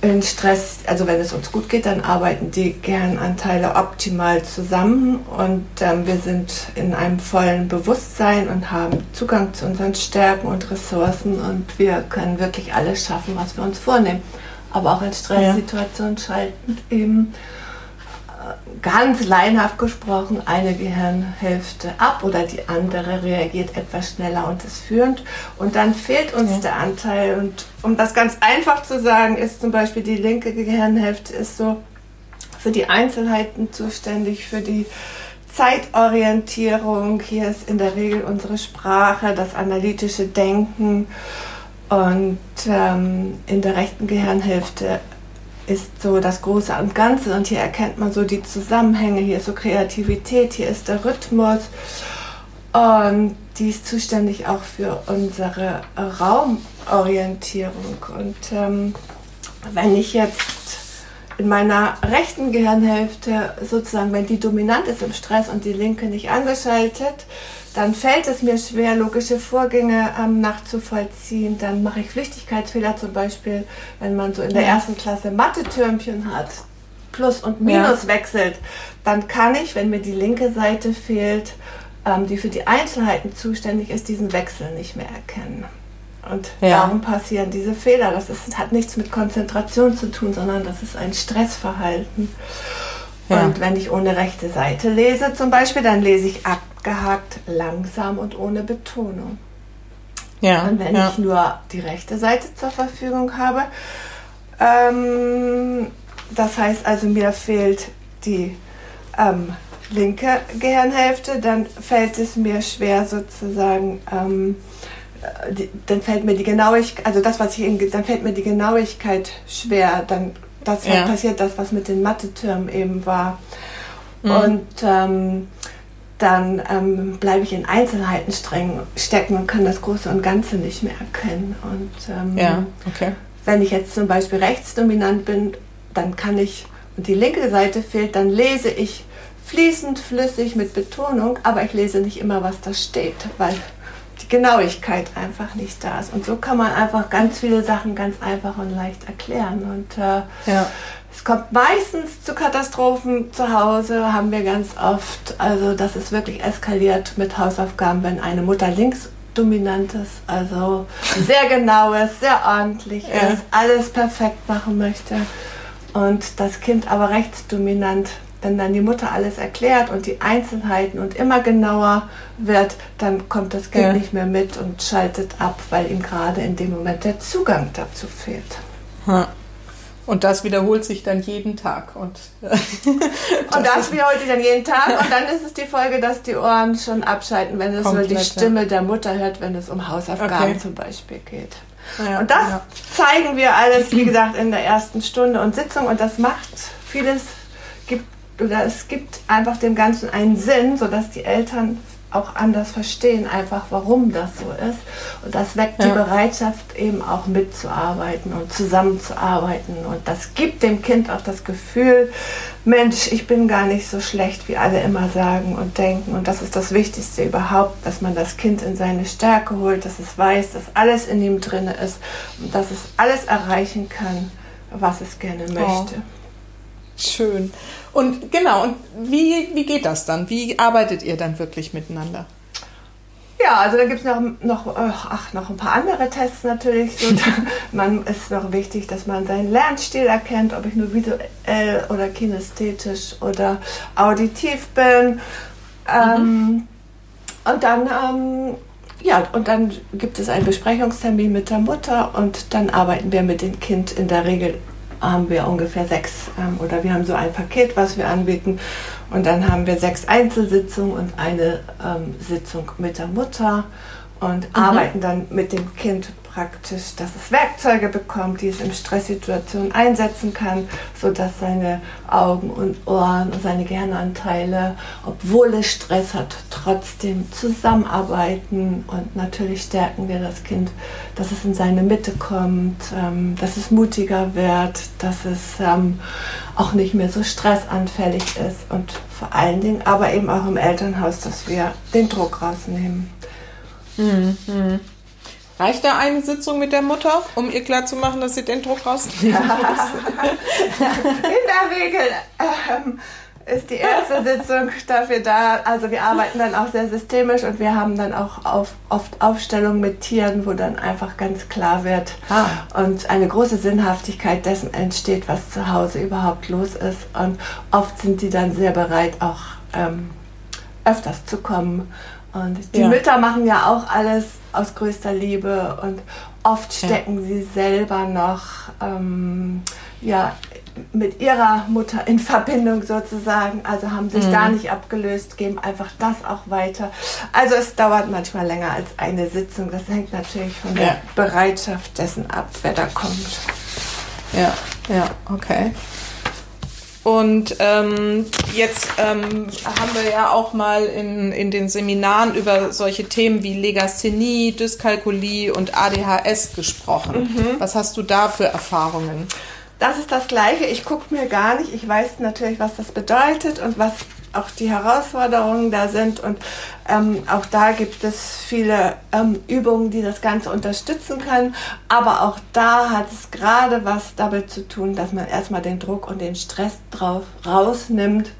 in Stress, also wenn es uns gut geht, dann arbeiten die Gehirnanteile optimal zusammen und ähm, wir sind in einem vollen Bewusstsein und haben Zugang zu unseren Stärken und Ressourcen und wir können wirklich alles schaffen, was wir uns vornehmen. Aber auch in Stresssituationen ja. schalten eben ganz laienhaft gesprochen eine Gehirnhälfte ab oder die andere reagiert etwas schneller und ist führend. Und dann fehlt uns ja. der Anteil. Und um das ganz einfach zu sagen, ist zum Beispiel die linke Gehirnhälfte ist so für die Einzelheiten zuständig, für die Zeitorientierung. Hier ist in der Regel unsere Sprache, das analytische Denken. Und ähm, in der rechten Gehirnhälfte ist so das Große und Ganze und hier erkennt man so die Zusammenhänge, hier ist so Kreativität, hier ist der Rhythmus und die ist zuständig auch für unsere Raumorientierung. Und ähm, wenn ich jetzt in meiner rechten Gehirnhälfte sozusagen, wenn die dominant ist im Stress und die linke nicht angeschaltet, dann fällt es mir schwer, logische Vorgänge ähm, nachzuvollziehen. Dann mache ich Flüchtigkeitsfehler zum Beispiel, wenn man so in der ersten Klasse Mathe-Türmchen hat, Plus und Minus ja. wechselt, dann kann ich, wenn mir die linke Seite fehlt, ähm, die für die Einzelheiten zuständig ist, diesen Wechsel nicht mehr erkennen. Und ja. darum passieren diese Fehler. Das ist, hat nichts mit Konzentration zu tun, sondern das ist ein Stressverhalten. Ja. Und wenn ich ohne rechte Seite lese zum Beispiel, dann lese ich abgehakt, langsam und ohne Betonung. Ja, und wenn ja. ich nur die rechte Seite zur Verfügung habe, ähm, das heißt also mir fehlt die ähm, linke Gehirnhälfte, dann fällt es mir schwer sozusagen, ähm, die, dann fällt mir die Genauigkeit, also das, was ich, in, dann fällt mir die Genauigkeit schwer, dann das ja. passiert das, was mit den Mathe-Türmen eben war. Mhm. Und ähm, dann ähm, bleibe ich in Einzelheiten streng stecken und kann das Große und Ganze nicht mehr erkennen. Und ähm, ja, okay. wenn ich jetzt zum Beispiel rechtsdominant bin, dann kann ich, und die linke Seite fehlt, dann lese ich fließend, flüssig mit Betonung, aber ich lese nicht immer, was da steht, weil die Genauigkeit einfach nicht da ist. Und so kann man einfach ganz viele Sachen ganz einfach und leicht erklären. Und äh, ja. Es kommt meistens zu Katastrophen zu Hause, haben wir ganz oft. Also das ist wirklich eskaliert mit Hausaufgaben, wenn eine Mutter links dominant ist, also sehr genau ist, sehr ordentlich ja. ist, alles perfekt machen möchte. Und das Kind aber rechtsdominant wenn dann die Mutter alles erklärt und die Einzelheiten und immer genauer wird, dann kommt das Kind ja. nicht mehr mit und schaltet ab, weil ihm gerade in dem Moment der Zugang dazu fehlt. Und das wiederholt sich dann jeden Tag. Und, <laughs> und das wiederholt sich dann jeden Tag. Und dann ist es die Folge, dass die Ohren schon abschalten, wenn es nur die Stimme der Mutter hört, wenn es um Hausaufgaben okay. zum Beispiel geht. Ja, und das ja. zeigen wir alles, wie gesagt, in der ersten Stunde und Sitzung. Und das macht vieles, gibt oder es gibt einfach dem Ganzen einen Sinn, sodass die Eltern auch anders verstehen, einfach warum das so ist. Und das weckt ja. die Bereitschaft, eben auch mitzuarbeiten und zusammenzuarbeiten. Und das gibt dem Kind auch das Gefühl, Mensch, ich bin gar nicht so schlecht, wie alle immer sagen und denken. Und das ist das Wichtigste überhaupt, dass man das Kind in seine Stärke holt, dass es weiß, dass alles in ihm drin ist und dass es alles erreichen kann, was es gerne möchte. Oh. Schön. Und genau, und wie, wie geht das dann? Wie arbeitet ihr dann wirklich miteinander? Ja, also da gibt es noch, noch, ach, noch ein paar andere Tests natürlich. So, <laughs> man ist noch wichtig, dass man seinen Lernstil erkennt, ob ich nur visuell oder kinästhetisch oder auditiv bin. Ähm, mhm. Und dann, ähm, ja, und dann gibt es einen Besprechungstermin mit der Mutter und dann arbeiten wir mit dem Kind in der Regel haben wir ungefähr sechs ähm, oder wir haben so ein Paket, was wir anbieten. Und dann haben wir sechs Einzelsitzungen und eine ähm, Sitzung mit der Mutter und mhm. arbeiten dann mit dem Kind praktisch, dass es Werkzeuge bekommt, die es in Stresssituationen einsetzen kann, sodass seine Augen und Ohren und seine Gehirnanteile, obwohl es Stress hat, trotzdem zusammenarbeiten. Und natürlich stärken wir das Kind, dass es in seine Mitte kommt, ähm, dass es mutiger wird, dass es ähm, auch nicht mehr so stressanfällig ist und vor allen Dingen aber eben auch im Elternhaus, dass wir den Druck rausnehmen. Mhm. Reicht da eine Sitzung mit der Mutter, um ihr klarzumachen, dass sie den Druck rausnehmen <laughs> muss? In der Regel ähm, ist die erste Sitzung dafür da. Also wir arbeiten dann auch sehr systemisch und wir haben dann auch auf, oft Aufstellungen mit Tieren, wo dann einfach ganz klar wird ah. und eine große Sinnhaftigkeit dessen entsteht, was zu Hause überhaupt los ist. Und oft sind die dann sehr bereit, auch ähm, öfters zu kommen und die ja. Mütter machen ja auch alles aus größter Liebe und oft stecken ja. sie selber noch ähm, ja, mit ihrer Mutter in Verbindung sozusagen, also haben sich mhm. da nicht abgelöst, geben einfach das auch weiter. Also es dauert manchmal länger als eine Sitzung. Das hängt natürlich von ja. der Bereitschaft dessen ab, wer da kommt. Ja, ja, okay. Und ähm, jetzt ähm, haben wir ja auch mal in, in den Seminaren über solche Themen wie Legasthenie, Dyskalkulie und ADHS gesprochen. Mhm. Was hast du da für Erfahrungen? Das ist das Gleiche. Ich gucke mir gar nicht. Ich weiß natürlich, was das bedeutet und was auch die Herausforderungen da sind. Und ähm, auch da gibt es viele ähm, Übungen, die das Ganze unterstützen können. Aber auch da hat es gerade was damit zu tun, dass man erstmal den Druck und den Stress drauf rausnimmt.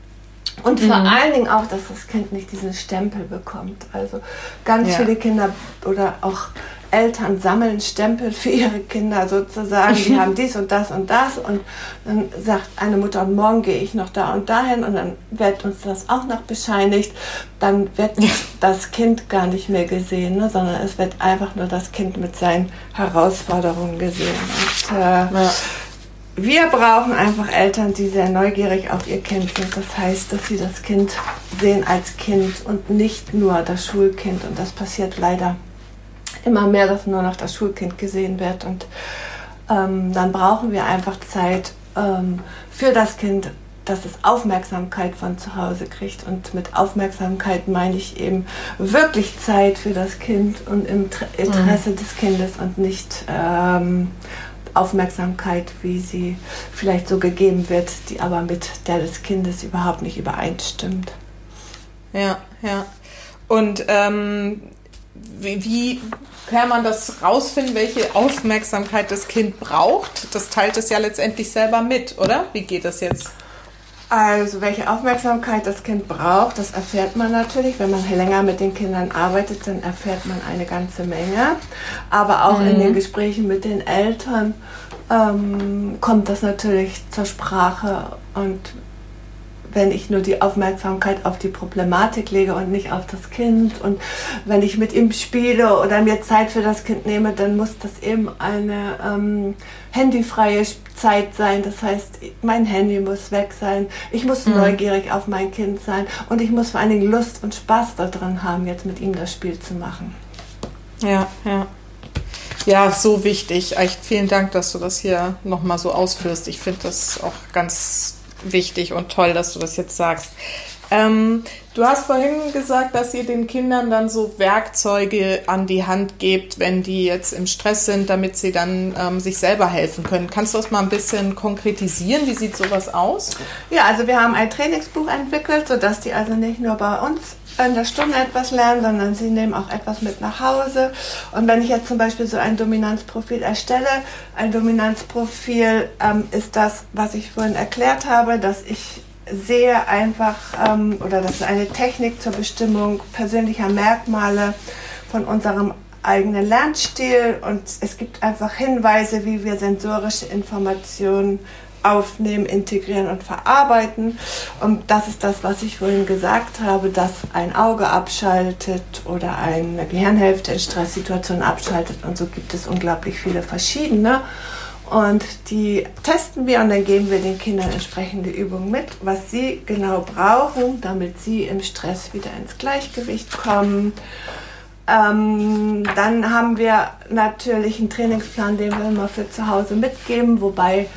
Und vor mhm. allen Dingen auch, dass das Kind nicht diesen Stempel bekommt. Also ganz ja. viele Kinder oder auch Eltern sammeln Stempel für ihre Kinder sozusagen. Die <laughs> haben dies und das und das. Und dann sagt eine Mutter, und morgen gehe ich noch da und dahin. Und dann wird uns das auch noch bescheinigt. Dann wird das Kind gar nicht mehr gesehen, ne, sondern es wird einfach nur das Kind mit seinen Herausforderungen gesehen. Und, äh, ja. Wir brauchen einfach Eltern, die sehr neugierig auf ihr Kind sind. Das heißt, dass sie das Kind sehen als Kind und nicht nur das Schulkind. Und das passiert leider immer mehr, dass nur noch das Schulkind gesehen wird. Und ähm, dann brauchen wir einfach Zeit ähm, für das Kind, dass es Aufmerksamkeit von zu Hause kriegt. Und mit Aufmerksamkeit meine ich eben wirklich Zeit für das Kind und im Interesse mhm. des Kindes und nicht ähm, Aufmerksamkeit, wie sie vielleicht so gegeben wird, die aber mit der des Kindes überhaupt nicht übereinstimmt. Ja, ja. Und ähm, wie, wie kann man das rausfinden, welche Aufmerksamkeit das Kind braucht? Das teilt es ja letztendlich selber mit, oder? Wie geht das jetzt? Also, welche Aufmerksamkeit das Kind braucht, das erfährt man natürlich. Wenn man länger mit den Kindern arbeitet, dann erfährt man eine ganze Menge. Aber auch mhm. in den Gesprächen mit den Eltern ähm, kommt das natürlich zur Sprache und wenn ich nur die Aufmerksamkeit auf die Problematik lege und nicht auf das Kind. Und wenn ich mit ihm spiele oder mir Zeit für das Kind nehme, dann muss das eben eine ähm, handyfreie Zeit sein. Das heißt, mein Handy muss weg sein. Ich muss mhm. neugierig auf mein Kind sein. Und ich muss vor allen Dingen Lust und Spaß daran haben, jetzt mit ihm das Spiel zu machen. Ja, ja. Ja, so wichtig. Echt vielen Dank, dass du das hier nochmal so ausführst. Ich finde das auch ganz wichtig und toll, dass du das jetzt sagst. Ähm, du hast vorhin gesagt, dass ihr den Kindern dann so Werkzeuge an die Hand gebt, wenn die jetzt im Stress sind, damit sie dann ähm, sich selber helfen können. Kannst du das mal ein bisschen konkretisieren? Wie sieht sowas aus? Ja, also wir haben ein Trainingsbuch entwickelt, sodass die also nicht nur bei uns in der Stunde etwas lernen, sondern sie nehmen auch etwas mit nach Hause. Und wenn ich jetzt zum Beispiel so ein Dominanzprofil erstelle, ein Dominanzprofil ähm, ist das, was ich vorhin erklärt habe, dass ich sehe einfach, ähm, oder das ist eine Technik zur Bestimmung persönlicher Merkmale von unserem eigenen Lernstil und es gibt einfach Hinweise, wie wir sensorische Informationen aufnehmen, integrieren und verarbeiten. Und das ist das, was ich vorhin gesagt habe, dass ein Auge abschaltet oder eine Gehirnhälfte in Stresssituationen abschaltet. Und so gibt es unglaublich viele verschiedene. Und die testen wir und dann geben wir den Kindern entsprechende Übungen mit, was sie genau brauchen, damit sie im Stress wieder ins Gleichgewicht kommen. Ähm, dann haben wir natürlich einen Trainingsplan, den wir immer für zu Hause mitgeben, wobei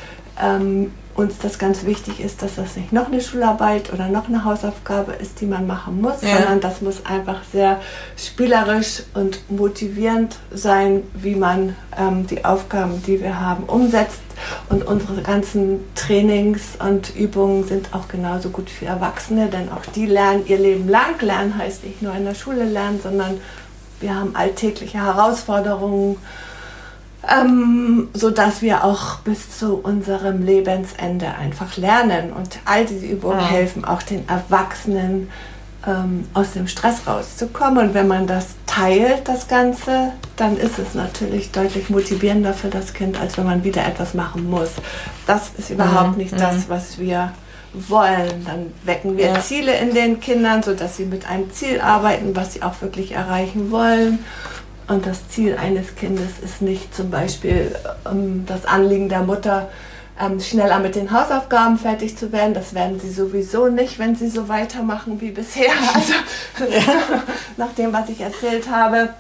ähm, uns das ganz wichtig ist, dass das nicht noch eine Schularbeit oder noch eine Hausaufgabe ist, die man machen muss, ja. sondern das muss einfach sehr spielerisch und motivierend sein, wie man ähm, die Aufgaben, die wir haben, umsetzt. Und unsere ganzen Trainings und Übungen sind auch genauso gut für Erwachsene, denn auch die lernen ihr Leben lang. Lernen heißt nicht nur in der Schule lernen, sondern wir haben alltägliche Herausforderungen, ähm, sodass wir auch bis zu unserem Lebensende einfach lernen. Und all diese Übungen ja. helfen auch den Erwachsenen, ähm, aus dem Stress rauszukommen. Und wenn man das teilt, das Ganze, dann ist es natürlich deutlich motivierender für das Kind, als wenn man wieder etwas machen muss. Das ist überhaupt mhm. nicht das, mhm. was wir wollen. Dann wecken wir ja. Ziele in den Kindern, sodass sie mit einem Ziel arbeiten, was sie auch wirklich erreichen wollen. Und das Ziel eines Kindes ist nicht zum Beispiel ähm, das Anliegen der Mutter, ähm, schneller mit den Hausaufgaben fertig zu werden. Das werden sie sowieso nicht, wenn sie so weitermachen wie bisher. <laughs> Also ja. nach dem, was ich erzählt habe.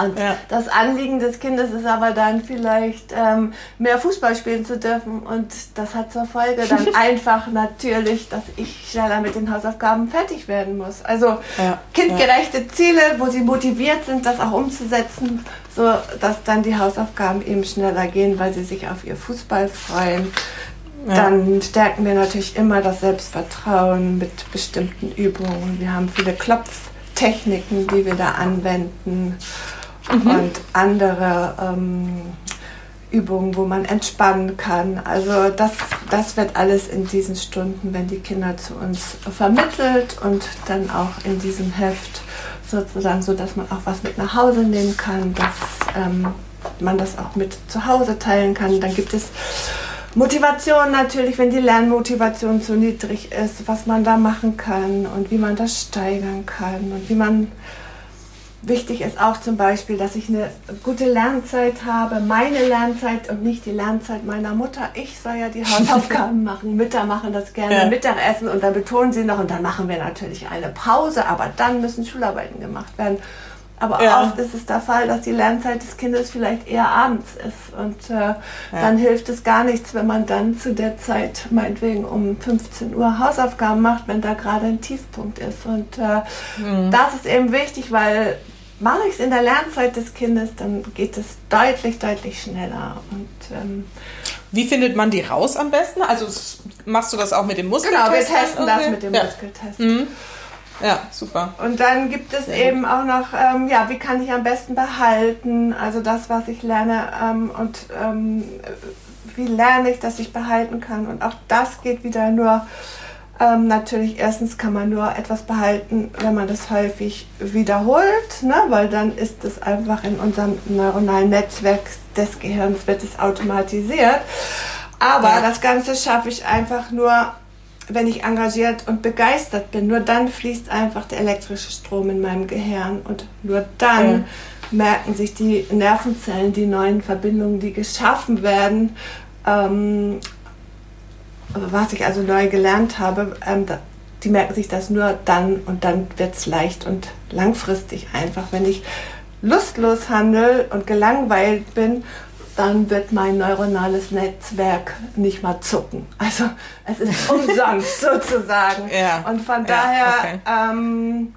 Und ja. das Anliegen des Kindes ist aber dann vielleicht ähm, mehr Fußball spielen zu dürfen und das hat zur Folge dann <laughs> einfach natürlich, dass ich schneller mit den Hausaufgaben fertig werden muss. Also ja. kindgerechte ja. Ziele, wo sie motiviert sind, das auch umzusetzen, so dass dann die Hausaufgaben eben schneller gehen, weil sie sich auf ihr Fußball freuen. Dann stärken wir natürlich immer das Selbstvertrauen mit bestimmten Übungen. Wir haben viele Klopftechniken, die wir da anwenden mhm. und andere ähm, Übungen, wo man entspannen kann. Also das, das wird alles in diesen Stunden, wenn die Kinder zu uns vermittelt und dann auch in diesem Heft sozusagen so, dass man auch was mit nach Hause nehmen kann, dass ähm, man das auch mit zu Hause teilen kann. Dann gibt es Motivation natürlich, wenn die Lernmotivation zu niedrig ist, was man da machen kann und wie man das steigern kann und wie man Wichtig ist auch zum Beispiel, dass ich eine gute Lernzeit habe, meine Lernzeit und nicht die Lernzeit meiner Mutter. Ich soll ja die <laughs> Hausaufgaben machen. Mütter machen das gerne, ja. Mittagessen und dann betonen sie noch und dann machen wir natürlich eine Pause, aber dann müssen Schularbeiten gemacht werden. Aber ja. oft ist es der Fall, dass die Lernzeit des Kindes vielleicht eher abends ist. Und äh, ja. dann hilft es gar nichts, wenn man dann zu der Zeit meinetwegen um 15 Uhr Hausaufgaben macht, wenn da gerade ein Tiefpunkt ist. Und äh, mhm. das ist eben wichtig, weil mache ich es in der Lernzeit des Kindes, dann geht es deutlich, deutlich schneller. Und, ähm, Wie findet man die raus am besten? Also machst du das auch mit dem Muskeltest? Genau, wir testen das mit dem ja. Muskeltest. Mhm. Ja, super. Und dann gibt es Sehr eben gut. auch noch, ähm, ja, wie kann ich am besten behalten? Also das, was ich lerne ähm, und ähm, wie lerne ich, dass ich behalten kann. Und auch das geht wieder nur ähm, natürlich, erstens kann man nur etwas behalten, wenn man das häufig wiederholt, ne? weil dann ist es einfach in unserem neuronalen Netzwerk des Gehirns, wird es automatisiert. Aber ja. das Ganze schaffe ich einfach nur, wenn ich engagiert und begeistert bin. Nur dann fließt einfach der elektrische Strom in meinem Gehirn und nur dann ja. merken sich die Nervenzellen, die neuen Verbindungen, die geschaffen werden. Ähm, was ich also neu gelernt habe, ähm, die merken sich das nur dann und dann wird es leicht und langfristig einfach. Wenn ich lustlos handle und gelangweilt bin, dann wird mein neuronales Netzwerk nicht mal zucken. Also es ist <laughs> umsonst sozusagen. Ja. Und von daher ja, okay. ähm,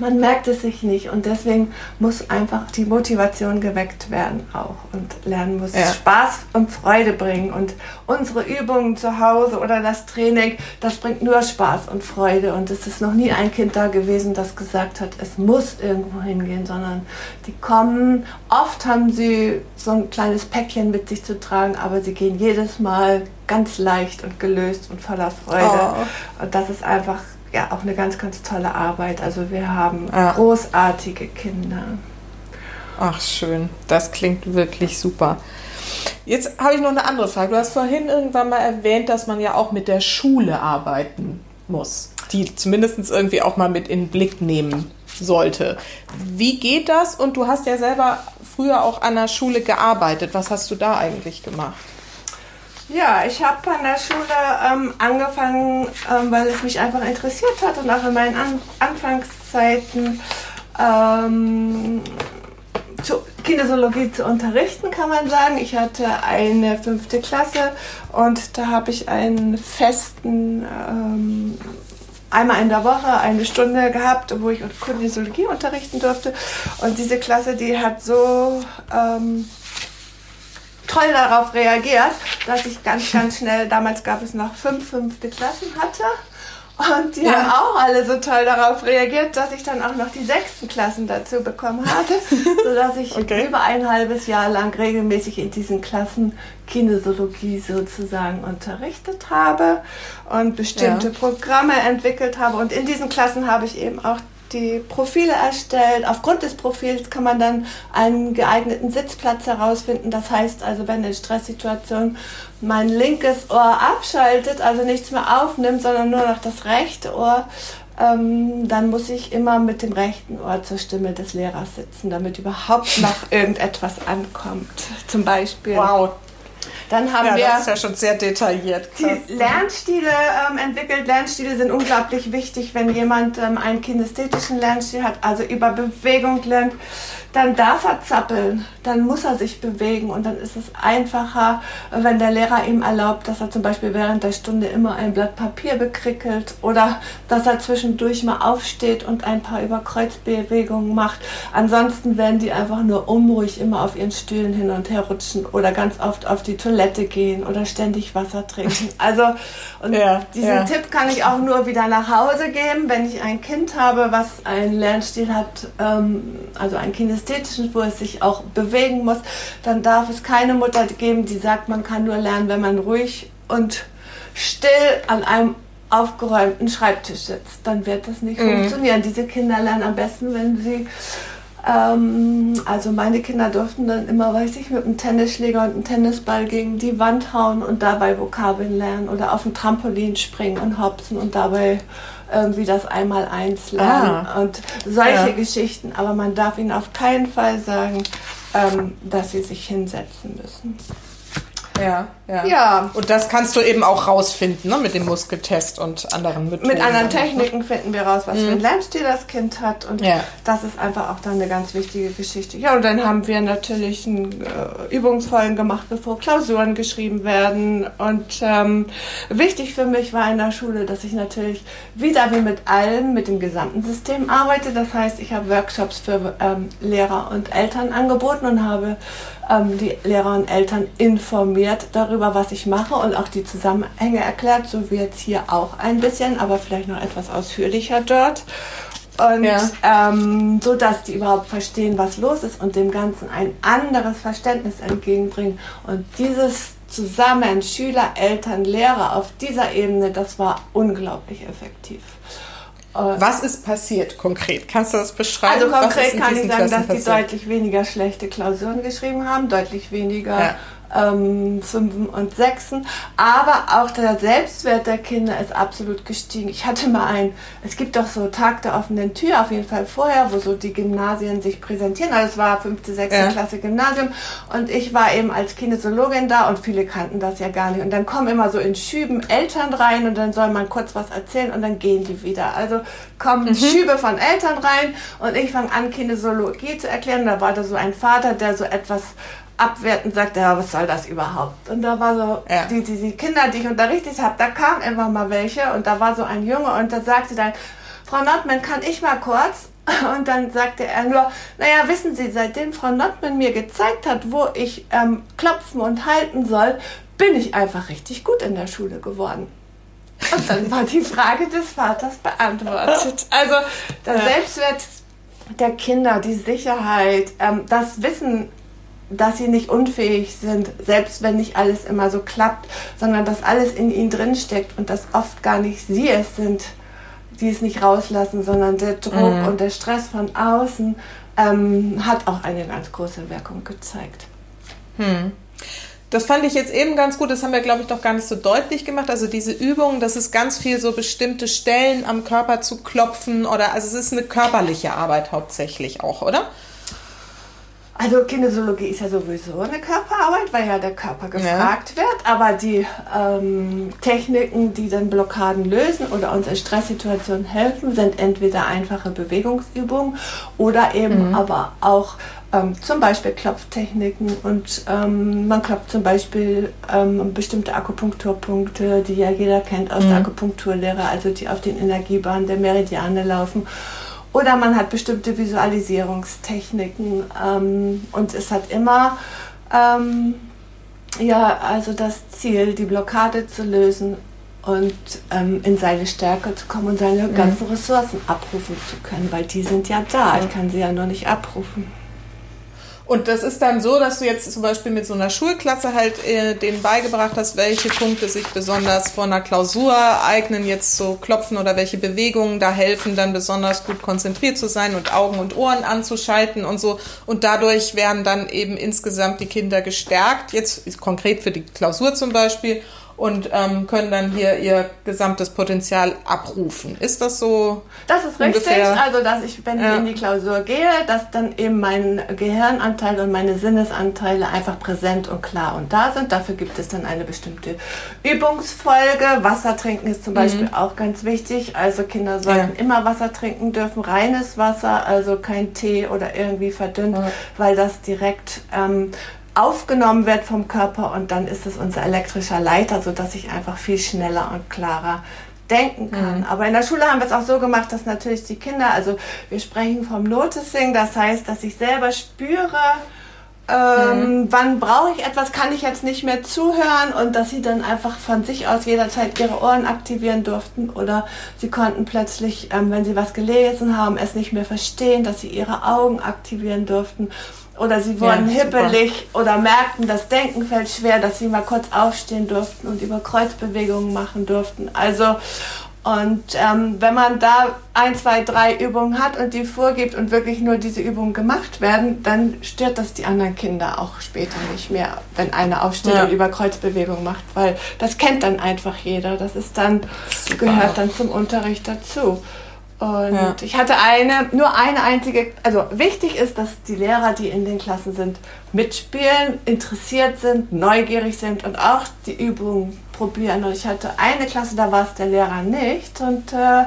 man merkt es sich nicht und deswegen muss einfach die Motivation geweckt werden auch und Lernen muss ja. Spaß und Freude bringen und unsere Übungen zu Hause oder das Training, das bringt nur Spaß und Freude und es ist noch nie ein Kind da gewesen, das gesagt hat, es muss irgendwo hingehen, sondern die kommen, oft haben sie so ein kleines Päckchen mit sich zu tragen, aber sie gehen jedes Mal ganz leicht und gelöst und voller Freude oh. und das ist einfach ja auch eine ganz, ganz tolle Arbeit. Also wir haben ja. großartige Kinder. Ach, schön. Das klingt wirklich super. Jetzt habe ich noch eine andere Frage. Du hast vorhin irgendwann mal erwähnt, dass man ja auch mit der Schule arbeiten muss, die zumindest irgendwie auch mal mit in den Blick nehmen sollte. Wie geht das? Und du hast ja selber früher auch an der Schule gearbeitet. Was hast du da eigentlich gemacht? Ja, ich habe an der Schule ähm, angefangen, ähm, weil es mich einfach interessiert hat und auch in meinen an Anfangszeiten ähm, zu Kinesiologie zu unterrichten, kann man sagen. Ich hatte eine fünfte Klasse und da habe ich einen festen, ähm, einmal in der Woche eine Stunde gehabt, wo ich Kinesiologie unterrichten durfte. Und diese Klasse, die hat so ähm, toll darauf reagiert, dass ich ganz, ganz schnell, damals gab es noch fünf fünfte Klassen hatte. Und die ja. haben auch alle so toll darauf reagiert, dass ich dann auch noch die sechsten Klassen dazu bekommen hatte, <laughs> sodass ich okay. über ein halbes Jahr lang regelmäßig in diesen Klassen Kinesiologie sozusagen unterrichtet habe und bestimmte ja. Programme entwickelt habe. Und in diesen Klassen habe ich eben auch die Profile erstellt. Aufgrund des Profils kann man dann einen geeigneten Sitzplatz herausfinden. Das heißt also, wenn in Stresssituationen mein linkes Ohr abschaltet, also nichts mehr aufnimmt, sondern nur noch das rechte Ohr, ähm, dann muss ich immer mit dem rechten Ohr zur Stimme des Lehrers sitzen, damit überhaupt noch <laughs> irgendetwas ankommt. Zum Beispiel. Wow, dann haben ja, wir. Das ist ja schon sehr detailliert. Krass. Die Lernstile ähm, entwickelt. Lernstile sind unglaublich wichtig, wenn jemand ähm, einen kinästhetischen Lernstil hat, also über Bewegung lernt dann darf er zappeln, dann muss er sich bewegen und dann ist es einfacher, wenn der Lehrer ihm erlaubt, dass er zum Beispiel während der Stunde immer ein Blatt Papier bekrickelt oder dass er zwischendurch mal aufsteht und ein paar Überkreuzbewegungen macht. Ansonsten werden die einfach nur unruhig immer auf ihren Stühlen hin und her rutschen oder ganz oft auf die Toilette gehen oder ständig Wasser trinken. <laughs> Also und ja, diesen ja. Tipp kann ich auch nur wieder nach Hause geben, wenn ich ein Kind habe, was einen Lernstil hat, ähm, also ein Kind ist Ästhetischen, wo es sich auch bewegen muss, dann darf es keine Mutter geben, die sagt, man kann nur lernen, wenn man ruhig und still an einem aufgeräumten Schreibtisch sitzt. Dann wird das nicht mhm. funktionieren. Diese Kinder lernen am besten, wenn sie ähm, also meine Kinder durften dann immer, weiß ich, mit einem Tennisschläger und einem Tennisball gegen die Wand hauen und dabei Vokabeln lernen oder auf dem Trampolin springen und hopsen und dabei irgendwie das einmal eins lernen ah. und solche ja. Geschichten. Aber man darf ihnen auf keinen Fall sagen, ähm, dass sie sich hinsetzen müssen. Ja, ja, ja. Und das kannst du eben auch rausfinden, ne? mit dem Muskeltest und anderen Methoden. Mit anderen Techniken finden wir raus, was mhm. für ein Lernstil das Kind hat. Und ja. das ist einfach auch dann eine ganz wichtige Geschichte. Ja, und dann haben wir natürlich einen äh, Übungsvollen gemacht, bevor Klausuren geschrieben werden. Und ähm, wichtig für mich war in der Schule, dass ich natürlich wieder wie mit allen, mit dem gesamten System arbeite. Das heißt, ich habe Workshops für ähm, Lehrer und Eltern angeboten und habe ähm, die Lehrer und Eltern informiert darüber, was ich mache und auch die Zusammenhänge erklärt, so wie jetzt hier auch ein bisschen, aber vielleicht noch etwas ausführlicher dort. Und ja. ähm, so, dass die überhaupt verstehen, was los ist und dem Ganzen ein anderes Verständnis entgegenbringen. Und dieses Zusammen, Schüler, Eltern, Lehrer auf dieser Ebene, das war unglaublich effektiv. Was ist passiert konkret? Kannst du das beschreiben? Also konkret kann ich sagen, dass die deutlich weniger schlechte Klausuren geschrieben haben, deutlich weniger ja ähm, Fünfen und Sechsen. Aber auch der Selbstwert der Kinder ist absolut gestiegen. Ich hatte mal ein, es gibt doch so Tag der offenen Tür, auf jeden Fall vorher, wo so die Gymnasien sich präsentieren. Also es war fünfte, sechste ja. Klasse Gymnasium und ich war eben als Kinesiologin da und viele kannten das ja gar nicht. Und dann kommen immer so in Schüben Eltern rein und dann soll man kurz was erzählen und dann gehen die wieder. Also kommen mhm. Schübe von Eltern rein und ich fange an, Kinesiologie zu erklären. Da war da so ein Vater, der so etwas abwertend sagte, ja, was soll das überhaupt? Und da war so, ja. die, die, die Kinder, die ich unterrichtet habe, da kamen immer mal welche und da war so ein Junge und da sagte dann, Frau Nordmann, kann ich mal kurz? <laughs> Und dann sagte er nur, naja, wissen Sie, seitdem Frau Nordmann mir gezeigt hat, wo ich ähm, klopfen und halten soll, bin ich einfach richtig gut in der Schule geworden. Und dann war die Frage des Vaters beantwortet. <laughs> Also der Selbstwert der Kinder, die Sicherheit, ähm, das Wissen dass sie nicht unfähig sind, selbst wenn nicht alles immer so klappt, sondern dass alles in ihnen drin steckt und dass oft gar nicht sie es sind, die es nicht rauslassen, sondern der Druck mhm. und der Stress von außen ähm, hat auch eine ganz große Wirkung gezeigt. Hm. Das fand ich jetzt eben ganz gut. Das haben wir, glaube ich, doch gar nicht so deutlich gemacht. Also diese Übung, das ist ganz viel so bestimmte Stellen am Körper zu klopfen oder also es ist eine körperliche Arbeit hauptsächlich auch, oder? Also Kinesiologie ist ja sowieso eine Körperarbeit, weil ja der Körper gefragt ja. wird. Aber die ähm, Techniken, die dann Blockaden lösen oder uns in Stresssituationen helfen, sind entweder einfache Bewegungsübungen oder eben mhm. aber auch ähm, zum Beispiel Klopftechniken. Und ähm, man klopft zum Beispiel ähm, bestimmte Akupunkturpunkte, die ja jeder kennt aus mhm. der Akupunkturlehre, also die auf den Energiebahnen der Meridiane laufen. Oder man hat bestimmte Visualisierungstechniken ähm, und es hat immer ähm, ja, also das Ziel, die Blockade zu lösen und ähm, in seine Stärke zu kommen und seine mhm. ganzen Ressourcen abrufen zu können, weil die sind ja da. Ich kann sie ja nur nicht abrufen. Und das ist dann so, dass du jetzt zum Beispiel mit so einer Schulklasse halt äh, denen beigebracht hast, welche Punkte sich besonders vor einer Klausur eignen, jetzt so klopfen oder welche Bewegungen da helfen, dann besonders gut konzentriert zu sein und Augen und Ohren anzuschalten und so. Und dadurch werden dann eben insgesamt die Kinder gestärkt, jetzt konkret für die Klausur zum Beispiel und ähm, können dann hier ihr gesamtes Potenzial abrufen. Ist das so? Das ist richtig. Also, dass ich, wenn ja. ich in die Klausur gehe, dass dann eben mein Gehirnanteil und meine Sinnesanteile einfach präsent und klar und da sind. Dafür gibt es dann eine bestimmte Übungsfolge. Wasser trinken ist zum mhm. Beispiel auch ganz wichtig. Also Kinder sollten ja. immer Wasser trinken dürfen, reines Wasser, also kein Tee oder irgendwie verdünnt, ja. weil das direkt ähm, aufgenommen wird vom Körper und dann ist es unser elektrischer Leiter, sodass ich einfach viel schneller und klarer denken kann. Mhm. Aber in der Schule haben wir es auch so gemacht, dass natürlich die Kinder, also wir sprechen vom Noticing, das heißt, dass ich selber spüre, ähm, mhm. wann brauche ich etwas, kann ich jetzt nicht mehr zuhören und dass sie dann einfach von sich aus jederzeit ihre Ohren aktivieren durften oder sie konnten plötzlich, ähm, wenn sie was gelesen haben, es nicht mehr verstehen, dass sie ihre Augen aktivieren durften oder sie wurden ja, hippelig oder merkten, das Denken fällt schwer, dass sie mal kurz aufstehen durften und über Kreuzbewegungen machen durften. Also, und ähm, wenn man da ein, zwei, drei Übungen hat und die vorgibt und wirklich nur diese Übungen gemacht werden, dann stört das die anderen Kinder auch später nicht mehr, wenn einer aufsteht ja. und über Kreuzbewegungen macht, weil das kennt dann einfach jeder. Das ist dann, Super. gehört dann zum Unterricht dazu. Und ja. ich hatte eine, nur eine einzige, also wichtig ist, dass die Lehrer, die in den Klassen sind, mitspielen, interessiert sind, neugierig sind und auch die Übungen probieren. Und ich hatte eine Klasse, da war es der Lehrer nicht. Und äh,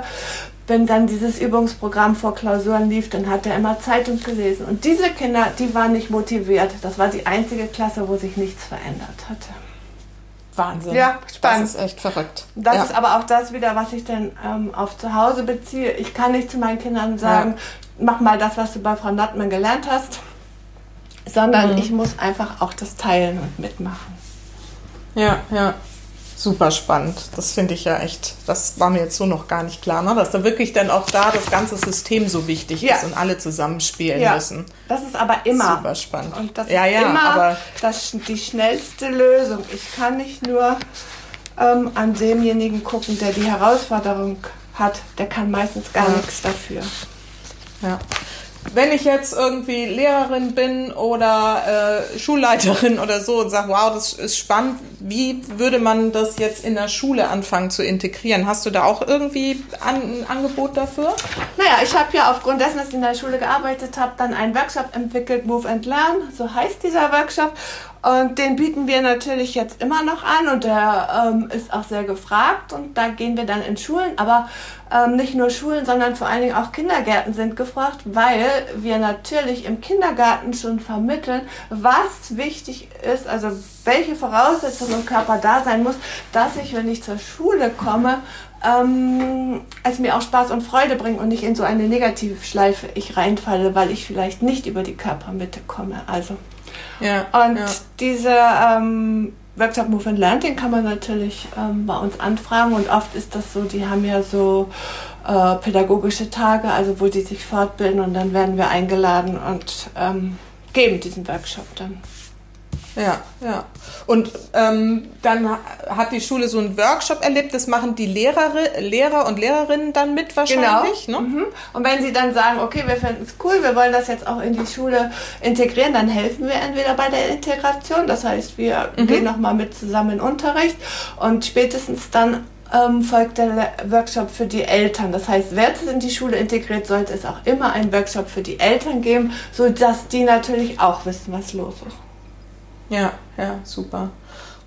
wenn dann dieses Übungsprogramm vor Klausuren lief, dann hat er immer Zeitung gelesen. Und diese Kinder, die waren nicht motiviert. Das war die einzige Klasse, wo sich nichts verändert hatte. Wahnsinn. Ja, spannend. Das ist echt verrückt. Das ja. ist aber auch das wieder, was ich dann ähm, auf zu Hause beziehe. Ich kann nicht zu meinen Kindern sagen, ja. mach mal das, was du bei Frau Nattmann gelernt hast, sondern mhm. ich muss einfach auch das teilen und mitmachen. Ja, ja super spannend. Das finde ich ja echt, das war mir jetzt so noch gar nicht klar, ne? dass da wirklich dann auch da das ganze System so wichtig ja. ist und alle zusammenspielen ja. müssen. Das ist aber immer. Super spannend. Und das ja, ist ja, immer aber das, die schnellste Lösung. Ich kann nicht nur ähm, an demjenigen gucken, der die Herausforderung hat. Der kann meistens gar nichts dafür. Ja wenn ich jetzt irgendwie Lehrerin bin oder äh, Schulleiterin oder so und sage, wow, das ist spannend, wie würde man das jetzt in der Schule anfangen zu integrieren? Hast du da auch irgendwie an, ein Angebot dafür? Naja, ich habe ja aufgrund dessen, dass ich in der Schule gearbeitet habe, dann einen Workshop entwickelt, Move and Learn, so heißt dieser Workshop. Und den bieten wir natürlich jetzt immer noch an und der ähm, ist auch sehr gefragt und da gehen wir dann in Schulen. Aber ähm, nicht nur Schulen, sondern vor allen Dingen auch Kindergärten sind gefragt, weil wir natürlich im Kindergarten schon vermitteln, was wichtig ist, also welche Voraussetzungen im Körper da sein muss, dass ich, wenn ich zur Schule komme, ähm, es mir auch Spaß und Freude bringt und nicht in so eine Negativschleife ich reinfalle, weil ich vielleicht nicht über die Körpermitte komme. Also ja, und ja. diese ähm, Workshop Move and Learn, den kann man natürlich ähm, bei uns anfragen und oft ist das so, die haben ja so äh, pädagogische Tage, also wo die sich fortbilden und dann werden wir eingeladen und ähm, geben diesen Workshop dann. Ja, ja. Und ähm, dann hat die Schule so einen Workshop erlebt, das machen die Lehrer, Lehrer und Lehrerinnen dann mit wahrscheinlich. Genau. Ne? Mhm. Und wenn sie dann sagen, okay, wir finden es cool, wir wollen das jetzt auch in die Schule integrieren, dann helfen wir entweder bei der Integration, das heißt, wir mhm. gehen nochmal mit zusammen in Unterricht und spätestens dann ähm, folgt der Workshop für die Eltern. Das heißt, wird es in die Schule integriert, sollte es auch immer einen Workshop für die Eltern geben, sodass die natürlich auch wissen, was los ist. Ja, ja, super.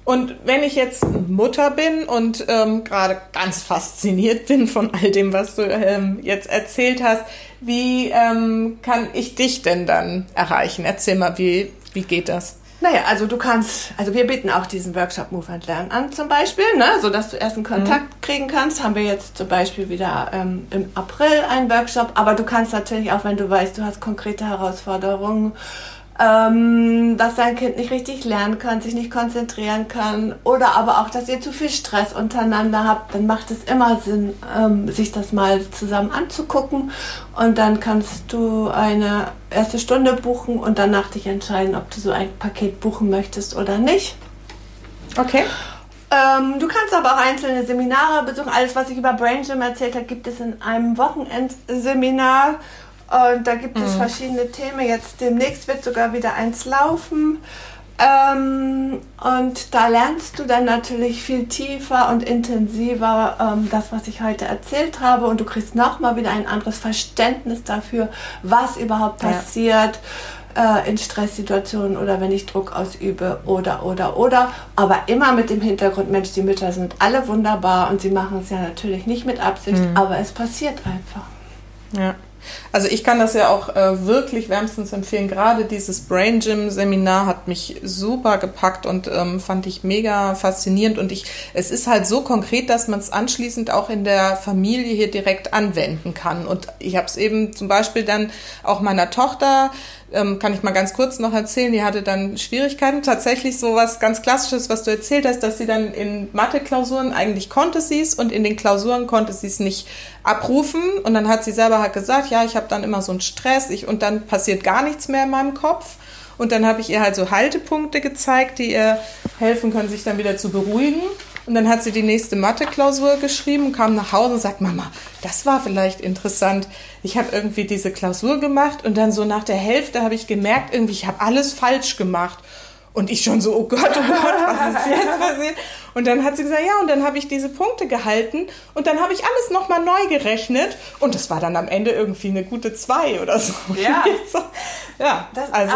Und wenn ich jetzt Mutter bin und ähm, gerade ganz fasziniert <laughs> bin von all dem, was du ähm, jetzt erzählt hast, wie ähm, kann ich dich denn dann erreichen? Erzähl mal, wie, wie geht das? Naja, also du kannst, also wir bieten auch diesen Workshop Move and Learn an zum Beispiel, ne, so dass du erst einen Kontakt mhm. kriegen kannst. Haben wir jetzt zum Beispiel wieder ähm, im April einen Workshop, aber du kannst natürlich auch, wenn du weißt, du hast konkrete Herausforderungen ähm, dass dein Kind nicht richtig lernen kann, sich nicht konzentrieren kann oder aber auch, dass ihr zu viel Stress untereinander habt, dann macht es immer Sinn, ähm, sich das mal zusammen anzugucken und dann kannst du eine erste Stunde buchen und danach dich entscheiden, ob du so ein Paket buchen möchtest oder nicht. Okay. Ähm, du kannst aber auch einzelne Seminare besuchen. Alles, was ich über Brain Gym erzählt habe, gibt es in einem Wochenendseminar. Und da gibt es mhm. verschiedene Themen. Jetzt demnächst wird sogar wieder eins laufen. Ähm, und da lernst du dann natürlich viel tiefer und intensiver ähm, das, was ich heute erzählt habe. Und du kriegst nochmal wieder ein anderes Verständnis dafür, was überhaupt passiert ja. äh, in Stresssituationen oder wenn ich Druck ausübe oder, oder, oder. Aber immer mit dem Hintergrund, Mensch, die Mütter sind alle wunderbar und sie machen es ja natürlich nicht mit Absicht, mhm. aber es passiert einfach. Ja. Also ich kann das ja auch äh, wirklich wärmstens empfehlen. Gerade dieses Brain Gym Seminar hat mich super gepackt und ähm, fand ich mega faszinierend. Und ich, es ist halt so konkret, dass man es anschließend auch in der Familie hier direkt anwenden kann. Und ich habe es eben zum Beispiel dann auch meiner Tochter ähm, kann ich mal ganz kurz noch erzählen, die hatte dann Schwierigkeiten. Tatsächlich so was ganz Klassisches, was du erzählt hast, dass sie dann in Mathe-Klausuren eigentlich konnte sie es und in den Klausuren konnte sie es nicht abrufen. Und dann hat sie selber halt gesagt, ja, ich habe dann immer so einen Stress ich, und dann passiert gar nichts mehr in meinem Kopf. Und dann habe ich ihr halt so Haltepunkte gezeigt, die ihr helfen können, sich dann wieder zu beruhigen. Und dann hat sie die nächste Mathe-Klausur geschrieben, kam nach Hause und sagt, Mama, das war vielleicht interessant. Ich habe irgendwie diese Klausur gemacht und dann so nach der Hälfte habe ich gemerkt, irgendwie, ich habe alles falsch gemacht. Und ich schon so, oh Gott, oh Gott, was ist <laughs> jetzt passiert? Und dann hat sie gesagt, ja, und dann habe ich diese Punkte gehalten und dann habe ich alles nochmal neu gerechnet und das war dann am Ende irgendwie eine gute zwei oder so. Ja, <laughs> ja das, also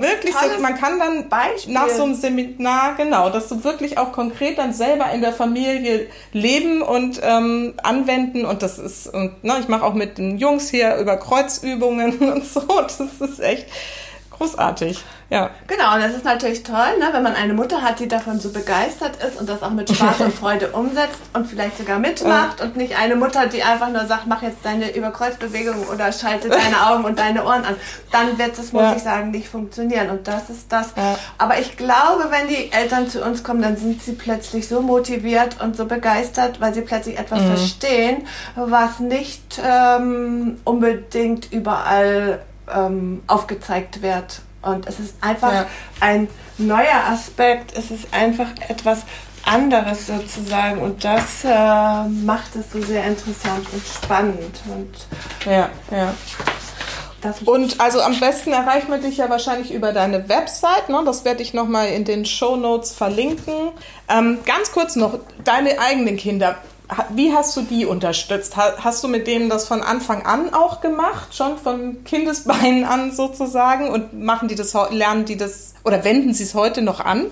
wirklich so, man kann dann Beispiel. nach so einem Seminar, genau, dass du wirklich auch konkret dann selber in der Familie leben und ähm, anwenden und das ist, und ne, ich mache auch mit den Jungs hier über Kreuzübungen <laughs> und so, das ist echt großartig. Ja. Genau, und das ist natürlich toll, ne, wenn man eine Mutter hat, die davon so begeistert ist und das auch mit Spaß und <laughs> Freude umsetzt und vielleicht sogar mitmacht und nicht eine Mutter, die einfach nur sagt, mach jetzt deine Überkreuzbewegung oder schalte deine <laughs> Augen und deine Ohren an. Dann wird es, muss ja. ich sagen, nicht funktionieren. Und das ist das. Ja. Aber ich glaube, wenn die Eltern zu uns kommen, dann sind sie plötzlich so motiviert und so begeistert, weil sie plötzlich etwas mhm. verstehen, was nicht ähm, unbedingt überall ähm, aufgezeigt wird. Und es ist einfach ja. ein neuer Aspekt, es ist einfach etwas anderes sozusagen und das äh, macht es so sehr interessant und spannend. Und ja, ja. Und also am besten erreicht man dich ja wahrscheinlich über deine Website. Ne? Das werde ich nochmal in den Show Notes verlinken. Ähm, ganz kurz noch, deine eigenen Kinder. Wie hast du die unterstützt? Hast du mit denen das von Anfang an auch gemacht, schon von Kindesbeinen <laughs> an sozusagen? Und machen die das, lernen die das oder wenden sie es heute noch an?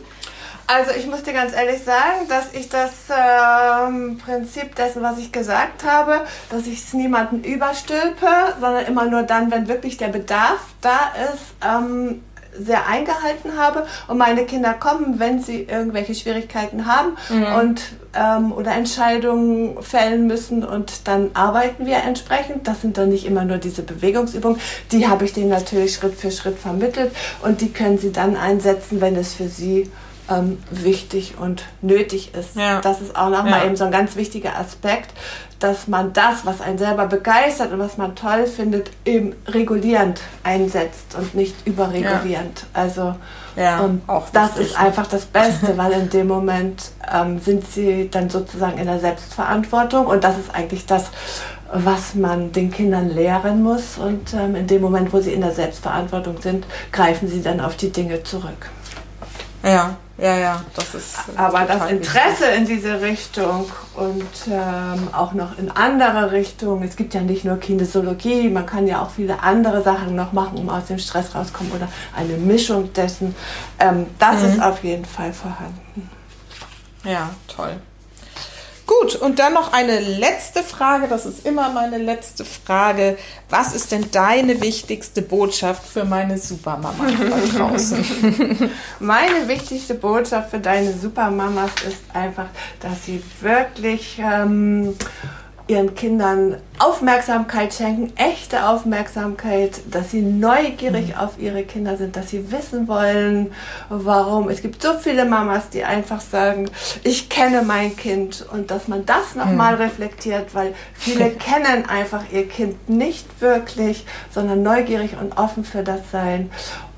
Also ich muss dir ganz ehrlich sagen, dass ich das ähm, Prinzip dessen, was ich gesagt habe, dass ich es niemanden überstülpe, sondern immer nur dann, wenn wirklich der Bedarf da ist, ähm, sehr eingehalten habe und meine Kinder kommen, wenn sie irgendwelche Schwierigkeiten haben mhm. und ähm, oder Entscheidungen fällen müssen und dann arbeiten wir entsprechend. Das sind dann nicht immer nur diese Bewegungsübungen. Die habe ich denen natürlich Schritt für Schritt vermittelt und die können sie dann einsetzen, wenn es für sie ähm, wichtig und nötig ist. Ja. Das ist auch nochmal ja. eben so ein ganz wichtiger Aspekt, dass man das, was einen selber begeistert und was man toll findet, eben regulierend einsetzt und nicht überregulierend. Ja. Also ja, und das ist einfach das Beste, weil in dem <laughs> Moment ähm, sind sie dann sozusagen in der Selbstverantwortung und das ist eigentlich das, was man den Kindern lehren muss. Und ähm, in dem Moment, wo sie in der Selbstverantwortung sind, greifen sie dann auf die Dinge zurück. Ja, Ja, ja, das ist. Aber das Interesse wichtig. in diese Richtung und ähm, auch noch in andere Richtungen. Es gibt ja nicht nur Kinesiologie, man kann ja auch viele andere Sachen noch machen, um aus dem Stress rauszukommen oder eine Mischung dessen. Ähm, das mhm. ist auf jeden Fall vorhanden. Ja, toll. Gut, und dann noch eine letzte Frage, das ist immer meine letzte Frage. Was ist denn deine wichtigste Botschaft für meine Supermama da draußen? <laughs> meine wichtigste Botschaft für deine Supermamas ist einfach, dass sie wirklich ähm, ihren Kindern Aufmerksamkeit schenken, echte Aufmerksamkeit, dass sie neugierig mhm. auf ihre Kinder sind, dass sie wissen wollen, warum. Es gibt so viele Mamas, die einfach sagen, ich kenne mein Kind und dass man das nochmal mhm. reflektiert, weil viele <laughs> kennen einfach ihr Kind nicht wirklich, sondern neugierig und offen für das sein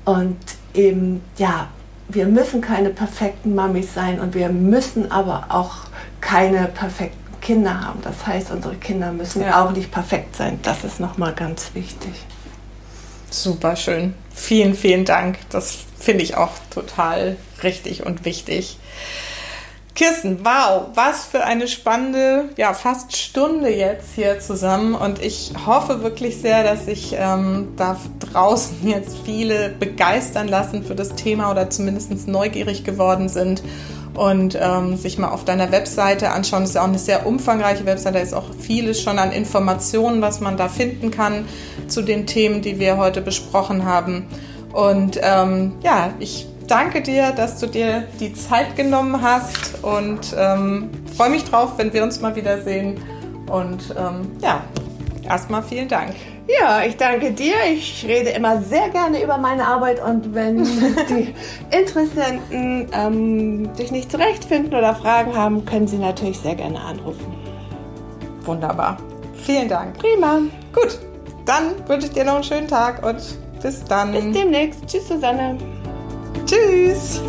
und eben, ja, wir müssen keine perfekten Mamis sein und wir müssen aber auch keine perfekten Kinder haben. Das heißt, unsere Kinder müssen ja. auch nicht perfekt sein. Das ist nochmal ganz wichtig. Super schön. Vielen, vielen Dank. Das finde ich auch total richtig und wichtig. Kirsten, wow, was für eine spannende, ja, fast Stunde jetzt hier zusammen. Und ich hoffe wirklich sehr, dass ich ähm, da draußen jetzt viele begeistern lassen für das Thema oder zumindest neugierig geworden sind und ähm, sich mal auf deiner Webseite anschauen. Das ist ja auch eine sehr umfangreiche Webseite, da ist auch vieles schon an Informationen, was man da finden kann zu den Themen, die wir heute besprochen haben. Und ähm, ja, ich danke dir, dass du dir die Zeit genommen hast und ähm, freue mich drauf, wenn wir uns mal wiedersehen. Und ähm, ja, erstmal vielen Dank. Ja, ich danke dir. Ich rede immer sehr gerne über meine Arbeit und wenn <laughs> die Interessenten ähm, sich nicht zurechtfinden oder Fragen haben, können sie natürlich sehr gerne anrufen. Wunderbar. Vielen Dank. Prima. Gut, dann wünsche ich dir noch einen schönen Tag und bis dann. Bis demnächst. Tschüss, Susanne. Tschüss.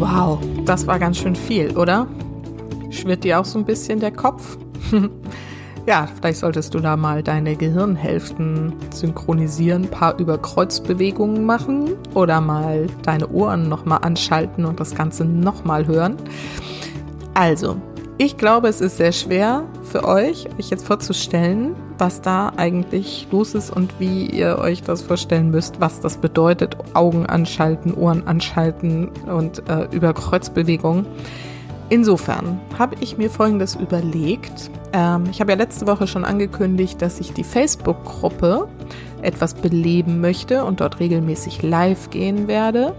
Wow, das war ganz schön viel, oder? Schwirrt dir auch so ein bisschen der Kopf? <laughs> ja, vielleicht solltest du da mal deine Gehirnhälften synchronisieren, ein paar Überkreuzbewegungen machen oder mal deine Ohren nochmal anschalten und das Ganze nochmal hören. Also, ich glaube, es ist sehr schwer für euch, euch jetzt vorzustellen, was da eigentlich los ist und wie ihr euch das vorstellen müsst, was das bedeutet. Augen anschalten, Ohren anschalten und äh, über Kreuzbewegungen. Insofern habe ich mir Folgendes überlegt. Ähm, ich habe ja letzte Woche schon angekündigt, dass ich die Facebook-Gruppe etwas beleben möchte und dort regelmäßig live gehen werde.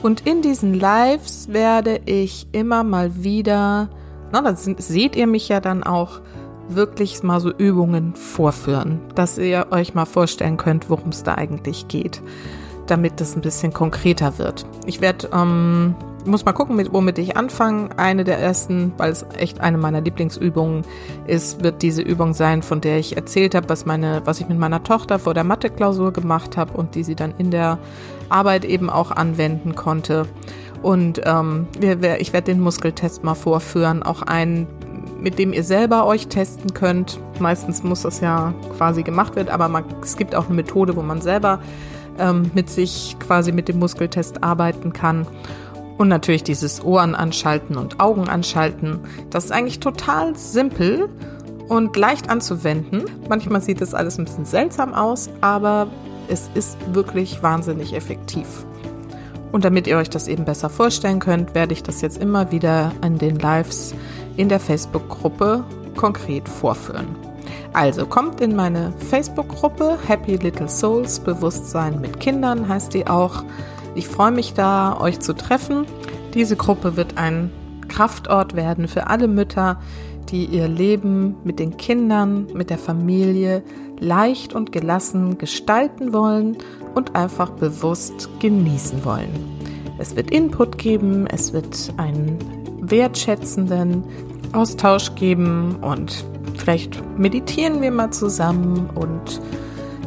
Und in diesen Lives werde ich immer mal wieder na, da seht ihr mich ja dann auch wirklich mal so Übungen vorführen, dass ihr euch mal vorstellen könnt, worum es da eigentlich geht, damit das ein bisschen konkreter wird. Ich werde, ähm, muss mal gucken, mit, womit ich anfange. Eine der ersten, weil es echt eine meiner Lieblingsübungen ist, wird diese Übung sein, von der ich erzählt habe, was meine, was ich mit meiner Tochter vor der Mathe-Klausur gemacht habe und die sie dann in der Arbeit eben auch anwenden konnte. Und ähm, wir, ich werde den Muskeltest mal vorführen, auch einen, mit dem ihr selber euch testen könnt. Meistens muss das ja quasi gemacht werden, aber man, es gibt auch eine Methode, wo man selber ähm, mit sich quasi mit dem Muskeltest arbeiten kann. Und natürlich dieses Ohren anschalten und Augen anschalten. Das ist eigentlich total simpel und leicht anzuwenden. Manchmal sieht es alles ein bisschen seltsam aus, aber es ist wirklich wahnsinnig effektiv. Und damit ihr euch das eben besser vorstellen könnt, werde ich das jetzt immer wieder in den Lives in der Facebook-Gruppe konkret vorführen. Also kommt in meine Facebook-Gruppe Happy Little Souls Bewusstsein mit Kindern heißt die auch. Ich freue mich da, euch zu treffen. Diese Gruppe wird ein Kraftort werden für alle Mütter, die ihr Leben mit den Kindern, mit der Familie leicht und gelassen gestalten wollen und einfach bewusst genießen wollen. Es wird Input geben, es wird einen wertschätzenden Austausch geben und vielleicht meditieren wir mal zusammen und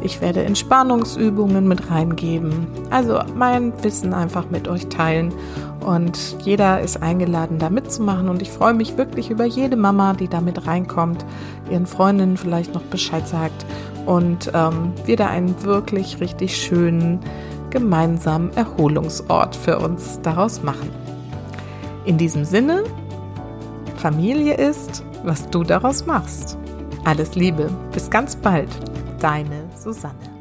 ich werde Entspannungsübungen mit reingeben. Also mein Wissen einfach mit euch teilen Und jeder ist eingeladen, da mitzumachen. Und ich freue mich wirklich über jede Mama, die da mit reinkommt, ihren Freundinnen vielleicht noch Bescheid sagt und ähm, wir da einen wirklich richtig schönen gemeinsamen Erholungsort für uns daraus machen. In diesem Sinne, Familie ist, was du daraus machst. Alles Liebe, bis ganz bald, deine Susanne.